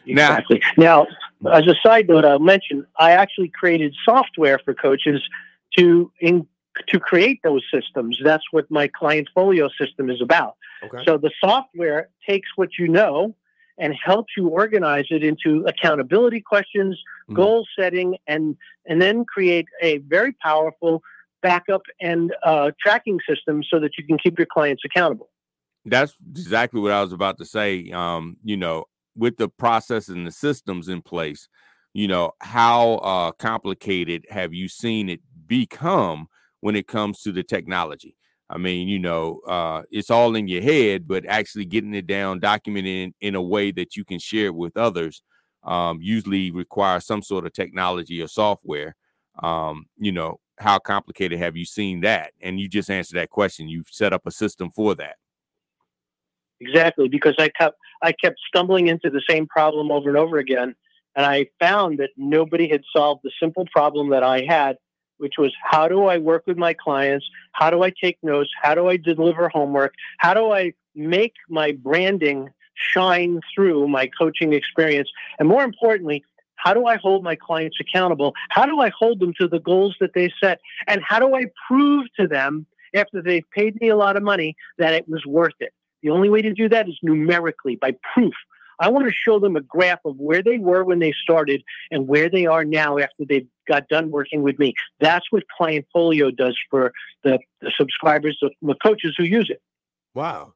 Exactly. Now, as a side note, I'll mention I actually created software for coaches to in, to create those systems. That's what my client folio system is about. Okay. So the software takes what you know and helps you organize it into accountability questions, goal setting, and and then create a very powerful backup and uh, tracking system so that you can keep your clients accountable. That's exactly what I was about to say. Um, you know, with the process and the systems in place, you know, how uh, complicated have you seen it become when it comes to the technology? I mean, you know, uh, it's all in your head, but actually getting it down, documenting in, in a way that you can share it with others, um, usually requires some sort of technology or software. Um, you know, how complicated have you seen that? And you just answered that question. You've set up a system for that. Exactly, because I kept I kept stumbling into the same problem over and over again, and I found that nobody had solved the simple problem that I had, which was how do I work with my clients? How do I take notes? How do I deliver homework? How do I make my branding shine through my coaching experience? And more importantly, how do I hold my clients accountable? How do I hold them to the goals that they set? And how do I prove to them after they've paid me a lot of money that it was worth it? The only way to do that is numerically by proof. I want to show them a graph of where they were when they started and where they are now after they've got done working with me. That's what Client Folio does for the, the subscribers, the, the coaches who use it. Wow,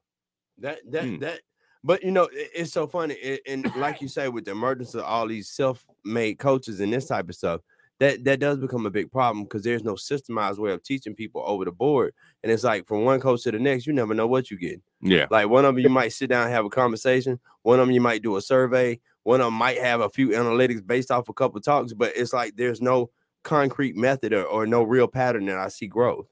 that that hmm. that. But you know, it- it's so funny, it- and like you say, with the emergence of all these self-made coaches and this type of stuff, that that does become a big problem because there's no systemized way of teaching people over the board. And it's like from one coach to the next, you never know what you get. Yeah. Like one of them, you might sit down and have a conversation. One of them, you might do a survey. One of them might have a few analytics based off a couple talks, but it's like there's no concrete method or, or no real pattern that I see growth.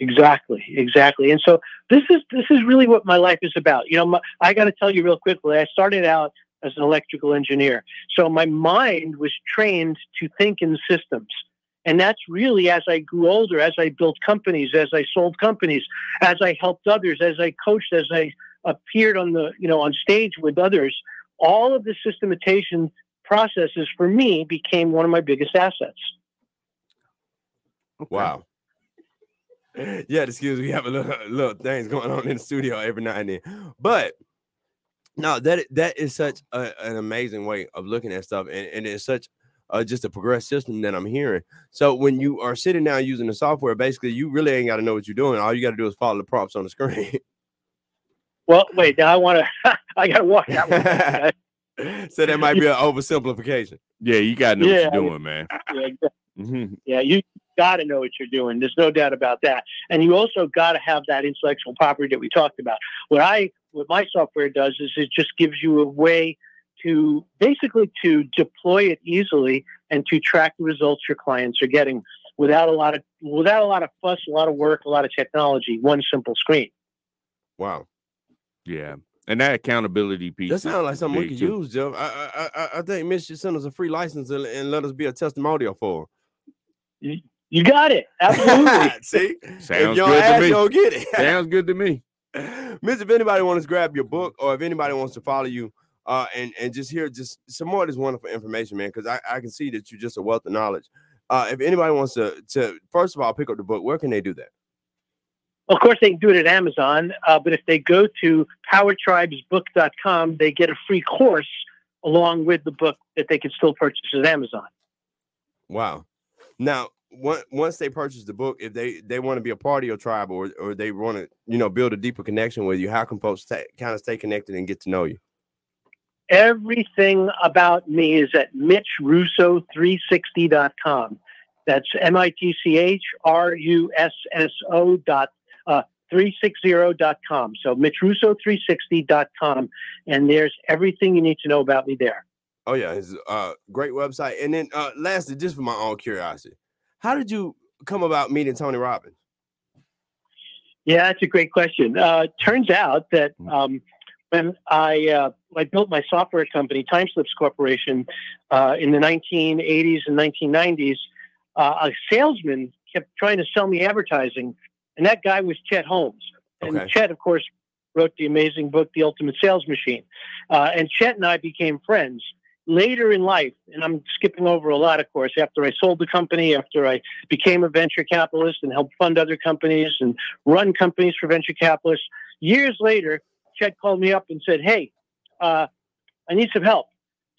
Exactly, exactly. And so this is this is really what my life is about. You know, my, I got to tell you real quickly. I started out as an electrical engineer, so my mind was trained to think in systems. And that's really as I grew older, as I built companies, as I sold companies, as I helped others, as I coached, as I appeared on the you know on stage with others. All of the systematization processes for me became one of my biggest assets. Wow. Yeah, excuse me. We have a little, little things going on in the studio every now and then, but no, that that is such a, an amazing way of looking at stuff, and, and it's such uh, just a progressed system that I'm hearing. So when you are sitting down using the software, basically you really ain't got to know what you're doing. All you got to do is follow the props on the screen. Well, wait, now I want to. I got to walk that one. so that might be an oversimplification. Yeah, you got to know Yeah, what you're doing, man. Yeah, exactly. Mhm. Yeah, you got to know what you're doing. There's no doubt about that. And you also got to have that intellectual property that we talked about. What I what my software does is it just gives you a way to basically to deploy it easily and to track the results your clients are getting without a lot of without a lot of fuss, a lot of work, a lot of technology, one simple screen. Wow. Yeah. And that accountability piece. That sounds like something we could too. use, Jeff. I, I, I, I think Mitch should send us a free license and, and let us be a testimonial for. You, you got it. Absolutely. See, Sounds if you don't good ask, to me. you don't get it. Sounds good to me. Mitch, if anybody wants to grab your book or if anybody wants to follow you uh, and, and just hear just some more of this wonderful information, man, because I, I can see that you're just a wealth of knowledge. Uh, if anybody wants to, to, first of all, pick up the book, where can they do that? Of course, they can do it at Amazon, uh, but if they go to powertribesbook.com, they get a free course along with the book that they can still purchase at Amazon. Wow. Now, on- once they purchase the book, if they they want to be a part of your tribe or or they want to you know build a deeper connection with you, how can folks ta- kind of stay connected and get to know you? Everything about me is at mitchrusso360.com. That's M I T C H R U S S O dot uh, 360.com. So mitchrusso360.com. And there's everything you need to know about me there. Oh yeah, it's a uh, great website. And then uh, lastly, just for my own curiosity, how did you come about meeting Tony Robbins? Yeah, that's a great question. Uh, turns out that um, when I uh, I built my software company, Timeslips Corporation, uh, in the 1980s and 1990s, uh, a salesman kept trying to sell me advertising, and that guy was Chet Holmes. And Okay. Chet, of course, wrote the amazing book, The Ultimate Sales Machine. Uh, and Chet and I became friends. Later in life, and I'm skipping over a lot, of course, after I sold the company, after I became a venture capitalist and helped fund other companies and run companies for venture capitalists, years later, Chet called me up and said, Hey, uh, I need some help.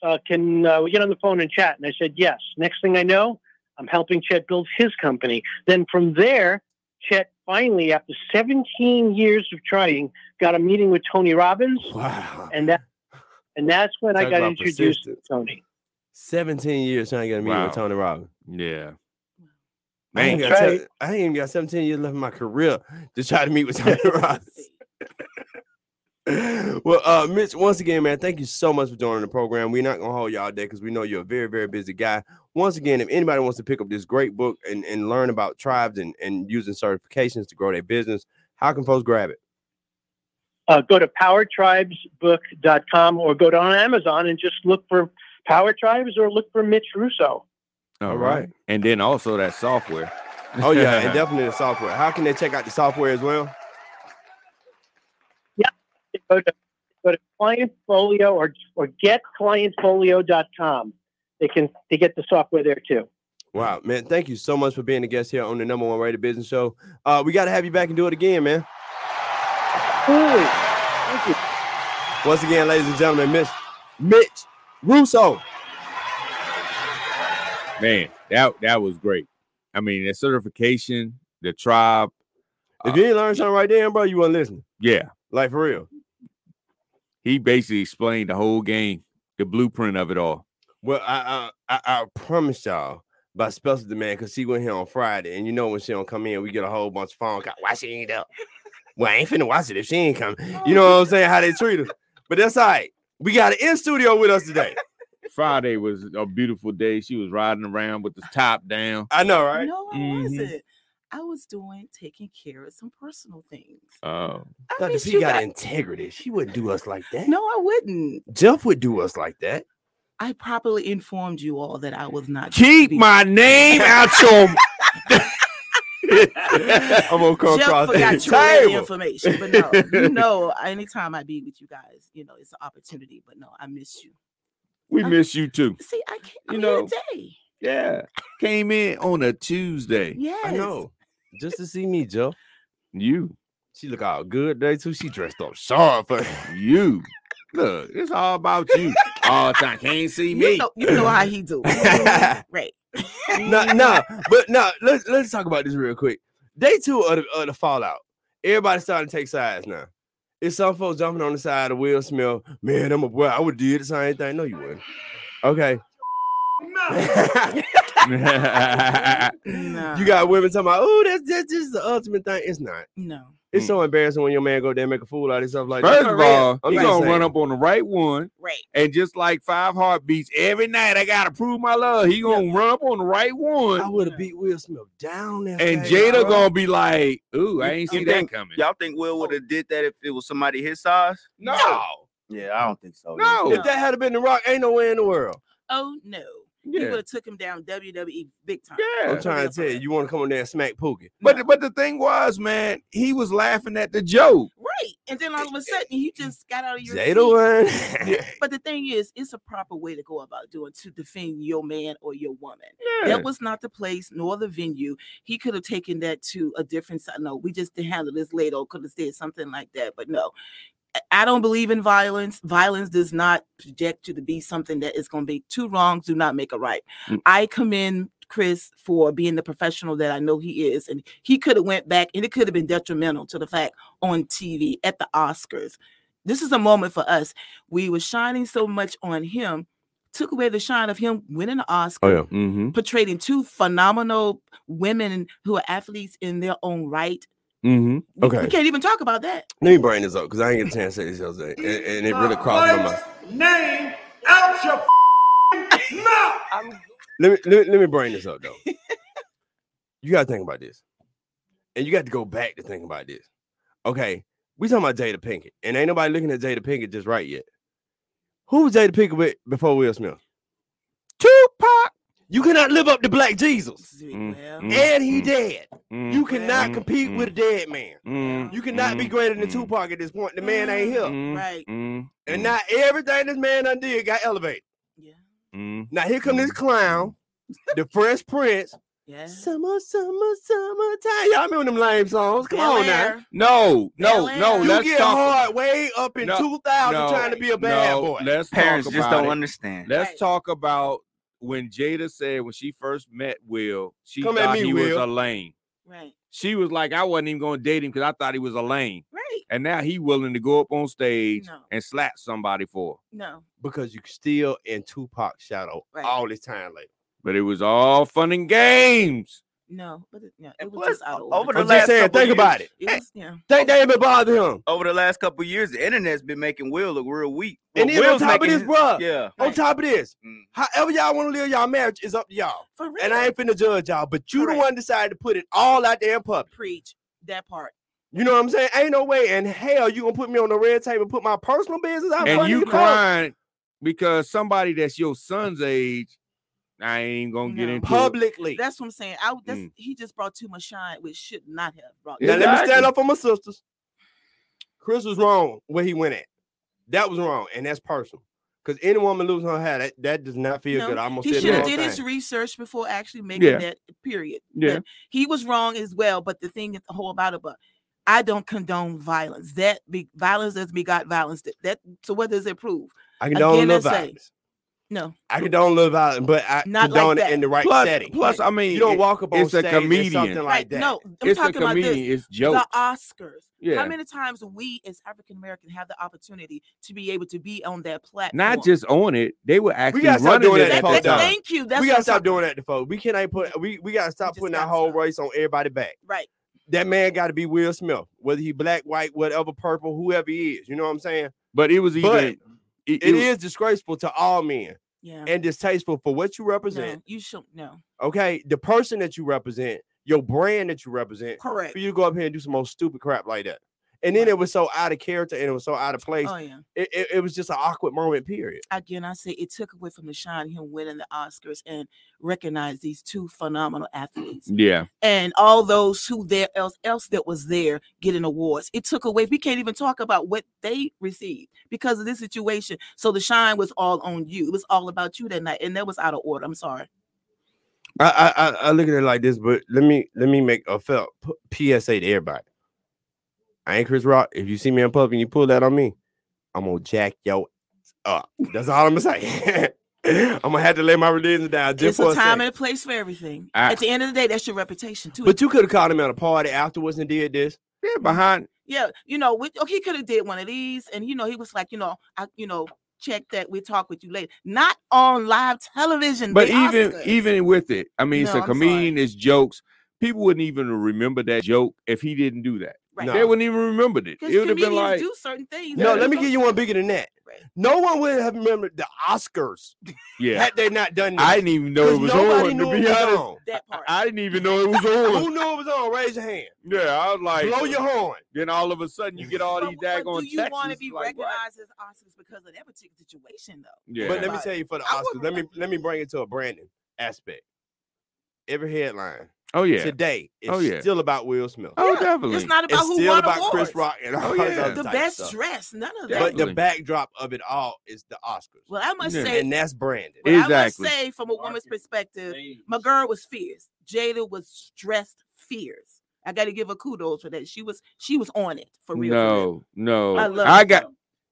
Uh, can uh, we get on the phone and chat? And I said, Yes. Next thing I know, I'm helping Chet build his company. Then from there, Chet finally, after 17 years of trying, got a meeting with Tony Robbins. Wow. And that and that's when I got introduced persistence. to Tony. 17 years trying to get a meeting Wow. with Tony Robbins. Yeah. I ain't, Man, got se- I ain't even got 17 years left in my career to try to meet with Tony Robbins. well, uh, Mitch, once again, man, thank you so much for joining the program. We're not gonna hold you all day because we know you're a very, very busy guy. Once again, if anybody wants to pick up this great book and, and learn about tribes and, and using certifications to grow their business, how can folks grab it? Uh, go to powertribesbook.com or go to on Amazon and just look for Power Tribes or look for Mitch Russo. All right. right. And then also that software. Oh yeah, and definitely the software. How can they check out the software as well? Go to go to clientfolio or or getclientfolio.com. They can they get the software there too. Wow, man! Thank you so much for being a guest here on the number one rated business show. Uh, we got to have you back and do it again, man. Absolutely. Thank you. Once again, ladies and gentlemen, Miss Mitch Russo. Man, that that was great. I mean, the certification, the tribe. If you didn't learn something right there, bro, you wasn't listening. Yeah. Like for real. He basically explained the whole game, the blueprint of it all. Well, I I, I, I promise y'all by special demand because she went here on Friday, and you know when she don't come in, we get a whole bunch of phone calls. Why she ain't up? Well, I ain't finna watch it if she ain't coming. You know what I'm saying? How they treat us. But that's all right. We got it in studio with us today. Friday was a beautiful day. She was riding around with the top down. I know, right? No, I Mhm. wasn't. I was doing taking care of some personal things. Oh, Dr. miss P you got integrity. She wouldn't do us like that. No, I wouldn't. Jeff would do us like that. I properly informed you all that I was not. keep my name out your. I'm gonna come Jeff across forgot the to the table. information, but no, you know, anytime I be with you guys, you know, it's an opportunity. But no, I miss you. We miss you too. See, I can't. You I'm know, here today. Yeah, came in on a Tuesday. Yes. I know. Just to see me, Joe. You, She look all good today too. She dressed up sharp. for- you. Look, it's all about you all the time. Can't see You me. know, you know how he do. right. No, no, but no. Let's let's talk about this real quick. Day two of the, of the fallout. Everybody starting to take sides now. It's some folks jumping on the side of Will Smith. Man, I'm a boy. I would do the same thing. No, you wouldn't. Okay. No. You got women talking about, oh, that's that's just the ultimate thing. It's not. No. It's so mm. embarrassing when your man go there and make a fool out of himself like First that. of all, I'm he gonna saying. run up on the right one, Right. and just like five heartbeats every night, I gotta prove my love. He gonna run up on the right one. I one, would have beat Will Smith down there. and Jada gonna be like, "Ooh, I ain't You see that coming." Y'all think Will would have did that if it was somebody his size? No, Yeah, I don't think so. no. If that had been the rock, ain't no way in the world. Oh no. He would have took him down WWE big time. Yeah. I'm trying to tell you, you want to come on there and smack Pookie. But the- but the thing was, man, he was laughing at the joke. Right. And then all of a sudden you just got out of your Jada seat. one. But the thing is, it's a proper way to go about doing to defend your man or your woman. Yeah. That was not the place nor the venue. He could have taken that to a different side. No, we just didn't handle this later. Could have said something like that. But no, I- don't believe in violence. Violence does not project you to be something that is going to be two wrongs do not make a right. Mm. I commend Chris for being the professional that I know he is, and he could have went back, and it could have been detrimental to the fact on TV at the Oscars. This is a moment for us. We were shining so much on him, took away the shine of him winning the Oscar Oh yeah. Mm-hmm. portraying two phenomenal women who are athletes in their own right. Mm-hmm. Okay. We can't even talk about that. Let me bring this up because I ain't get a chance to say this yesterday, and, and it really crossed my mind. Name out your mouth. Let me, let me let me bring this up though. you gotta think about this, and you got to go back to think about this. Okay, we talking about Jada Pinkett, and ain't nobody looking at Jada Pinkett just right yet. Who was Jada Pinkett with before Will Smith? Tupac. You cannot live up to Black Jesus, Mm, mm, and he mm, dead. mm, You cannot mm, compete mm, with a dead man. mm, You cannot be greater than mm, Tupac at this point. The man ain't here, Right. and mm, not everything this man undid got elevated. Yeah. mm. Now here come this clown, the Fresh Prince. Yeah. Summer, summer, summertime. Y'all remember them lame songs? Come Bel on now. Air. No, no, Bel no. Air. You Let's get talk. hard way up in No, 2000 no, trying to be a bad no, boy. Let's Parents talk just about don't it. understand. Let's Right. talk about when Jada said when she first met Will, she Come at thought me, he Will. was a lame. Right. She was like, I wasn't even going to date him because I thought he was a lame. Right. And now he willing to go up on stage No. and slap somebody for. her. No. because you still in Tupac's shadow Right. all this time later. But it was all fun and games. No. But it, yeah, it And was plus, just out of over order. the I'm last just saying, couple think years- about it. It was, yeah. Think they ain't been bothering him. Over the last couple years, the internet's been making Will look real weak. And Well, then on top of this, his- bruh, Yeah. on Right. top of this, Mm. however y'all want to live y'all marriage is up to y'all. For real. And I ain't finna judge y'all, but you Correct. the one decided to put it all out there in public. preach that part. You know what I'm saying? Ain't no way in hell you gonna put me on the red table and put my personal business out. and front you crying because somebody that's your son's age, I ain't gonna get No. into it. publicly. That's what I'm saying. I that's Mm. he just brought too much shine, which should not have brought. Now let me stand up for my sisters. Chris was wrong where he went at. That was wrong, and that's personal. Because any woman losing her hair, that, that does not feel No, good. I'm almost. he should have wrong did his research before actually making Yeah. that period. Yeah. But he was wrong as well. But the thing is the whole about it, but I don't condone violence. That be violence does begot violence. That, that so what does it prove? I can don't Again, love I say, violence. No. I condone love violence, but I Not like condone it that. in the right Plus- setting. plus, I mean, you don't walk up on it's stage and comedian. something like Right. that. No, I'm It's a talking about this. comedian, it's The. Oscars. Yeah. How many times we as African American have the opportunity to be able to be on that platform? Not just on it, they were actually We gotta stop running doing it that, at to the folks. time. Thank you. That's we gotta stop doing that to folks. We can't put we we gotta stop putting our whole race on everybody back. Right. That man got to be Will Smith, whether he black, white, whatever, purple, whoever he is. You know what I'm saying? But it was even But it, it it was- is disgraceful to all men Yeah. and distasteful for what you represent. No, you should no. Okay, the person that you represent, your brand that you represent, Correct. For you to go up here and do some most stupid crap like that, and then it was so out of character and it was so out of place. Oh yeah. It, it, it was just an awkward moment. Period. Again, I say it took away from the shine him winning the Oscars and recognize these two phenomenal athletes. Yeah. and all those who there else else that was there getting awards. It took away. We can't even talk about what they received because of this situation. So the shine was all on you. It was all about you that night, and that was out of order. I'm sorry. I, I I- I look at it like this, but let me let me make a felt PSA to everybody. I ain't Chris Rock. If you see me in public and you pull that on me, I'm gonna jack yo up. That's all I'm gonna say. I'm gonna have to lay my religion down just it's a time and a place for everything. At the end of the day, that's your reputation too. But you could have called him at a party afterwards and did this. Yeah, mm-hmm. behind. yeah, you know, we, okay, oh, he could have did one of these, and you know, he was like, you know, I, you know, check that. We talk with you later. Not on live television. But even Oscars. even with it, I mean, it's No, a I'm sorry. comedian, it's jokes. People wouldn't even remember that joke if he didn't do that. Right. They wouldn't even remember it. because It would have been comedians like, do certain things. No, let me give you one bigger than that. Right. No one would have remembered the Oscars yeah. had they not done that. I didn't even know it 'Cause was on. knew To it be was honest, on. That part. I didn't even know it was on. Who knew it was on? Raise your hand. yeah, I was like, Blow your horn. Then all of a sudden, you get all these But daggone do you want to be like, what? recognized as Oscars because of that particular situation, though? Yeah. But let me tell you for the Oscars, let me let me bring it to a Brandon aspect. Every headline Oh yeah. today it's Oh, yeah. still about Will Smith. Oh, Yeah, definitely. It's not about It's who still won about awards. Chris Rock and all Oh, yeah. other the best stuff. dress, none of that. But the backdrop of it all is the Oscars. Well, I must Yeah. say, and that's Brandon. well, I must say, from a woman's perspective, my girl was fierce. Jada was dressed fierce. I got to give her kudos for that. She was she was on it for real. for real. No, no. I love I got.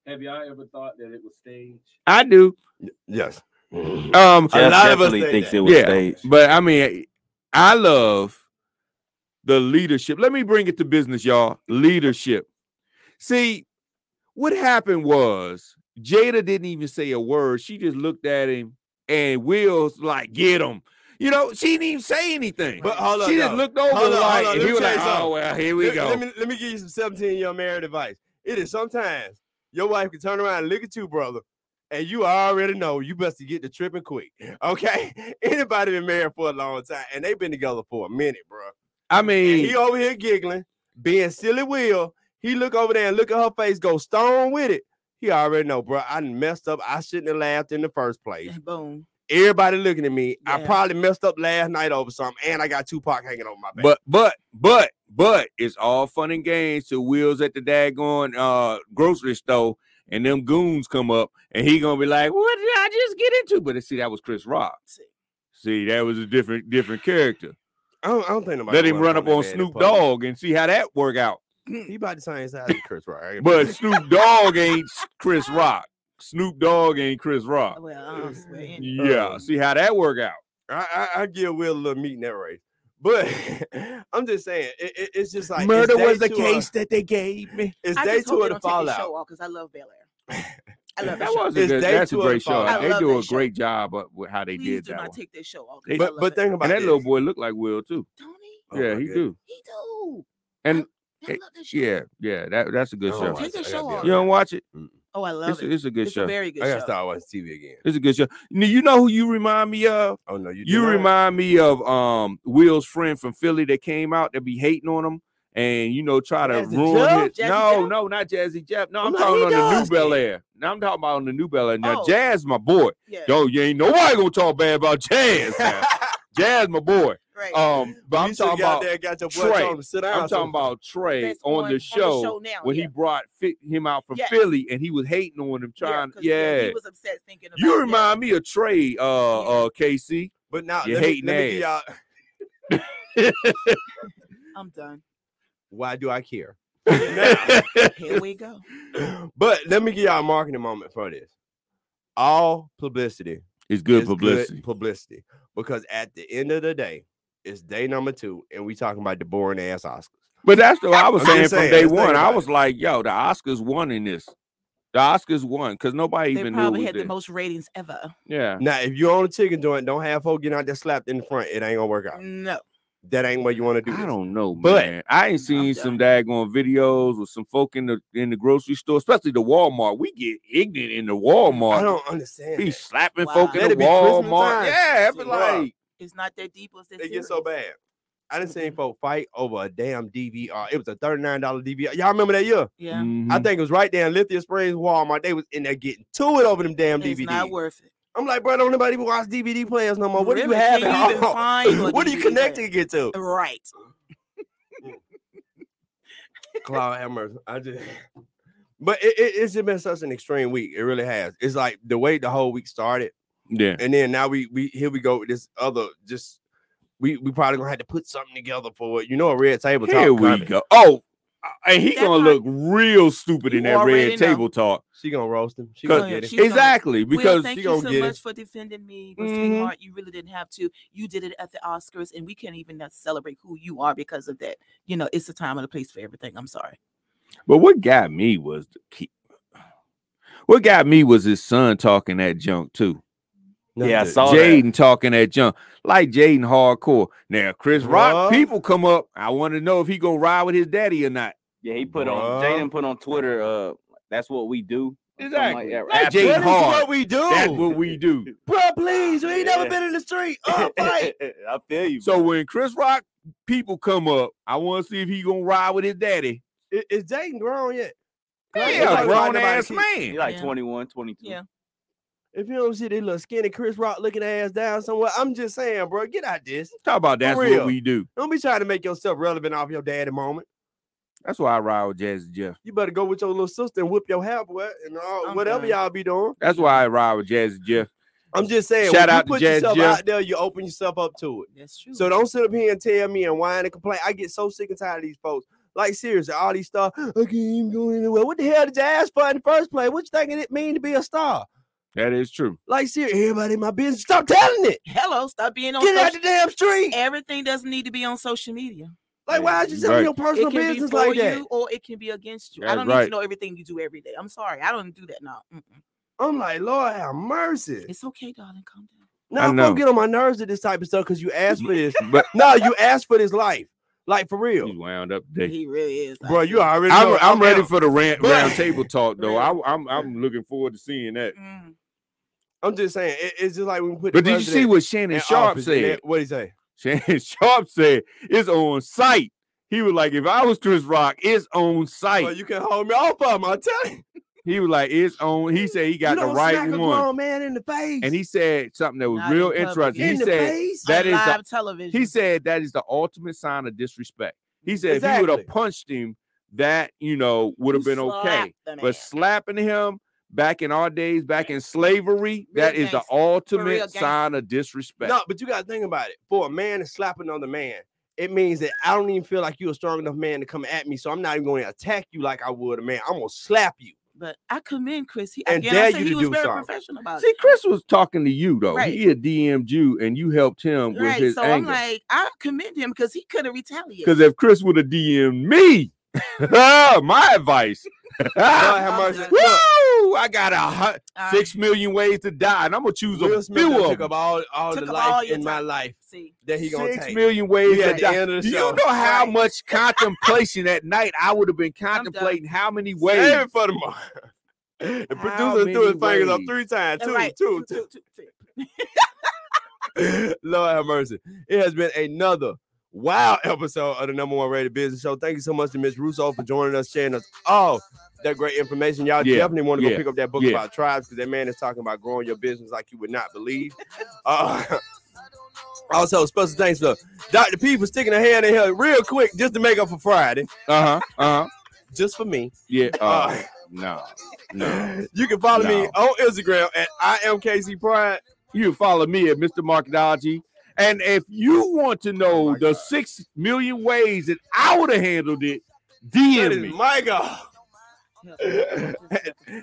Have y'all ever thought that it was staged? I do. Yes. Um, A lot of us definitely think thinks that. it was yeah, staged. but I mean, I love the leadership. Let me bring it to business, y'all. Leadership. See, what happened was Jada didn't even say a word. She just looked at him, and Will's like, "Get him." You know, she didn't even say anything. But hold on, she just looked over Hold on, like, hold on. and Let he me was like, "Oh well, here we let, go." Let me let me give you some seventeen-year-old married advice. It is sometimes your wife can turn around and look at you, brother, and you already know you best to get the tripping quick. Okay, anybody been married for a long time and they've been together for a minute, bro. I And mean, he over here giggling, being silly Will. He look over there and look at her face, go stone with it. He already know, bro. I messed up. I shouldn't have laughed in the first place. Boom. Everybody looking at me. I probably messed up last night over something, and I got Tupac hanging on my back. But but but but it's all fun and games to Will's at the daggone uh grocery store and them goons come up and he gonna be like, What did I just get into? But see, that was Chris Rock. See, that was a different different character. I don't, I don't think nobody Let him run run up on Snoop. Dogg and see how that work out. He about the same size as Chris Rock. But Snoop Dogg ain't Chris Rock. Snoop Dogg ain't Chris Rock. Well, I swear. Yeah, um, see how that work out. I, I, I give Will a little meat in that race. But I'm just saying, it, it- it's just like Murder was the two of- case that they gave me. It's I day two of they the don't take the show fallout. because I love Bel Air. I love That that show. was a good, day that's a great show. I They do a that show. great job of with how they Please did do that not one. take this show off. They- But but think about And that little boy looked like Will too. Don't he? Oh yeah, my he goodness. do. He do. And I it- love that show. yeah, yeah, that that's a good show. Take that show off. You don't watch it? Oh, I love It's, it. a- it's a good It's show. a very good I gotta show. start watching TV again. It's a good show. You know, who you remind me of? Oh no, you You do remind me of um Will's friend from Philly that came out that be hating on him and you know try to Jazzy ruin Jeff? his. Jazzy No, Jeff? no, not Jazzy Jeff. No, I'm Well, talking he on the does, New Bel. Air. Now I'm talking about on the New Bel Air. Now Oh. Jazz, my boy. Yeah. Yo, you ain't nobody gonna talk bad about Jazz. now. Jazz, my boy. Right. Um, but You I'm talking got about there got your boy Trey. told him to sit down I'm talking about Trey That's on, on- the on the show, show now, when he brought fit him out from Yes. Philly and he was hating on him, Yeah, trying. 'cause, Yeah, he was upset thinking about you yeah. remind me of Trey, uh, uh, KC. But now You let me, hating let me give y'all I'm done. Why do I care? now, Here we go. But let me give y'all a marketing moment for this. All publicity is good is publicity. publicity. Because at the end of the day, it's day number two, and we talking about the boring ass Oscars. But that's what I was I'm saying just from day one. I was like, yo, the Oscars won in this. The Oscars won because nobody They even probably was had the this. most ratings ever. Yeah. Now, if you own a chicken joint, don't have folk get out there slapped in the front. It ain't gonna work out. No. That ain't what you want to do. I don't know, But- man. I ain't seen some daggone videos with some folk in the in the grocery store, especially the Walmart. We get ignorant in the Walmart. I don't understand. Be that. slapping Wow. folk in the it be Christmas Walmart. time. Yeah, it like It's not that deep. It's that It gets so bad. I didn't see folk fight over a damn DVR. It was a $39 DVR. Y'all remember that year? Yeah. Mm-hmm. I think it was right there in Lithia Springs Walmart. They was in there getting to it over them damn It's DVDs. not worth it. I'm like, bro, don't nobody even watch DVD players no more. What do you Really? have Can at you even home? find a what do you DVD connect player? to get to? Right. Cloud Hammer. I just but it, it, it's just been such an extreme week. It really has. It's like the way the whole week started. Yeah. And then now we we here we go with this other just we we probably gonna have to put something together for it. You know a red table talk. Here we coming. go. Oh, and he That gonna look real stupid in that already red know. table talk. She gonna roast him. She 'Cause- gonna get it. She's gonna- exactly Will, because thank she you gonna so get it. much for defending me, but Mhm. sweetheart, you really didn't have to. You did it at the Oscars, and we can't even celebrate who you are because of that. You know, it's the time and the place for everything. I'm sorry. But what got me was the key. What got me was his son talking that junk too. Yeah, I saw. Jaden talking that junk like Jaden hardcore. Now Chris Rock people come up. I want to know if he gonna ride with his daddy or not. Yeah, he put on Jaden put on Twitter. Uh, that's what we do. Exactly. Like that. Like Jaden That is Hard. what we do. That's what we do. Bro, please, we ain't never been in the street. Oh, fight. I feel you. So when Chris Rock people come up, I want to see if he gonna ride with his daddy. Is, is Jaden grown yet? Yeah, Like, grown ass man. he like Yeah. 21, 22. Yeah. If you don't see this little skinny Chris Rock looking ass down somewhere, I'm just saying, bro, get out this. Talk about that's what we do. Don't be trying to make yourself relevant off your daddy moment. That's why I ride with Jazzy Jeff. You better go with your little sister and whip your hair wet and all, whatever done. y'all be doing. That's why I ride with Jazzy Jeff. I'm just saying, Shout when out to you put Jazz yourself Jeff. out there, you open yourself up to it. That's true. So don't sit up here and tell me and whine and complain. I get so sick and tired of these folks. Like seriously, all these stars, I can't even go anywhere. What the hell did you ask for in the first place? What you thinking it mean to be a star? That is true. Like seriously, everybody in my business, stop telling it. Hello, stop being on Get out the damn street. Everything doesn't need to be on social media. Like, why are you telling Right. your personal it can business be for like that? you or it can be against you. I don't need to know everything you do every day. I'm sorry. I don't do that now. I'm like, Lord have mercy. It's okay, darling. Calm down. Now, know. folks get on my nerves with this type of stuff because you asked for this. But no, you asked for this life. Like for real. he's wound up today. He really is. I Bro, you see. already I'm, know. I'm ready for the rant, But- round table talk though. I, I'm I'm looking forward to seeing that. Mm. I'm just saying, it- it's just like when we put. But did you see what Shannon Sharpe office said? What'd he say? Shannon Sharp said it's on sight. He was like, if I was Chris Rock, it's on oh, sight. Well, you can hold me off of him. I'm telling you. he was like, it's on. He said he got you the don't right smack a one. grown man in the face. And he said something that was Not real in public. interesting. He In the said face? that On is the live television. He said that is the ultimate sign of disrespect. He said if he would have punched him, that you know would have been okay. slapped the man. But slapping him back in our days, back in slavery, that is the gangster. For real ultimate sign of disrespect. No, but you got to think about it. For a man to slap another man, it means that I don't even feel like you're a strong enough man to come at me. So I'm not even going to attack you like I would a man. I'm gonna slap you. But I commend Chris. He, And again, dare I say you he to was do very something. professional about See, it. Chris was talking to you though. Right. He had DM'd you and you helped him with Right. his So I'm like, I commend him because he could have retaliated. Because if Chris would have DM'd me, my advice. Lord have mercy. Look, Woo! I got a hu- Uh, six million ways to die, and I'm gonna choose Will a Smith few done of took up all, all Took the life all your in my life See, that he gonna Six take. million ways We to at the die. end of the Do you show. know how Right. much contemplation at night I would have been contemplating how many Save ways? it for tomorrow. The How producer threw his many fingers up three times. Two, right. two, Two, two, two, two. Lord have mercy. It has been another wild episode of the number one rated business show. Thank you so much to Miss Russo for joining us, sharing us all that great information. Y'all Yeah, definitely want to go yeah, pick up that book yeah. about tribes because that man is talking about growing your business like you would not believe. Uh, also, special thanks to Dr. P for sticking her hand in here real quick just to make up for Friday, Uh huh. Uh huh. just for me. Yeah. Uh, Uh, no. No. You can follow me on Instagram at I am KC Pride. You can follow me at Mr. Markology. And if you want to know Oh the God. six million ways that I would have handled it, DM is me. my God. and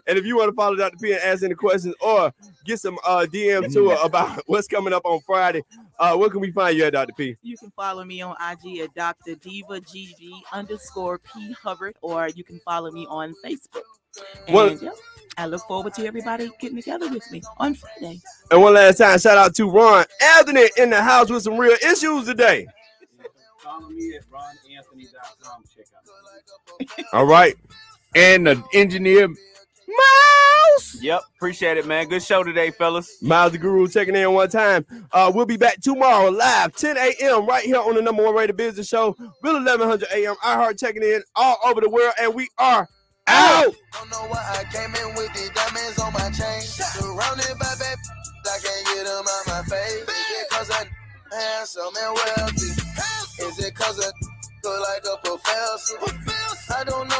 if you want to follow Dr. P and ask any questions or get some uh, DM to her about what's coming up on Friday, uh, where can we find you at Dr. P? You can follow me on IG at Dr. Diva GG underscore P Hubbard, or you can follow me on Facebook. And What- yep, I look forward to everybody getting together with me on Friday. And one last time, shout out to Ron Anthony in the house with some real issues today. Follow me at ronanthony.com. Check out. All right. And the engineer, Mouse. Yep, appreciate it, man. Good show today, fellas. Miles the Guru checking in one time. Uh, we'll be back tomorrow live 10 a.m. right here on the number one rated business show, Real 1100 a.m. iHeart checking in all over the world, and we are out. Don't know why I came in with the diamonds on my chain. Surrounded by bad I can't get them out my face. Is it cause I handsome and wealthy? Is it cause I look like a professor? I don't know.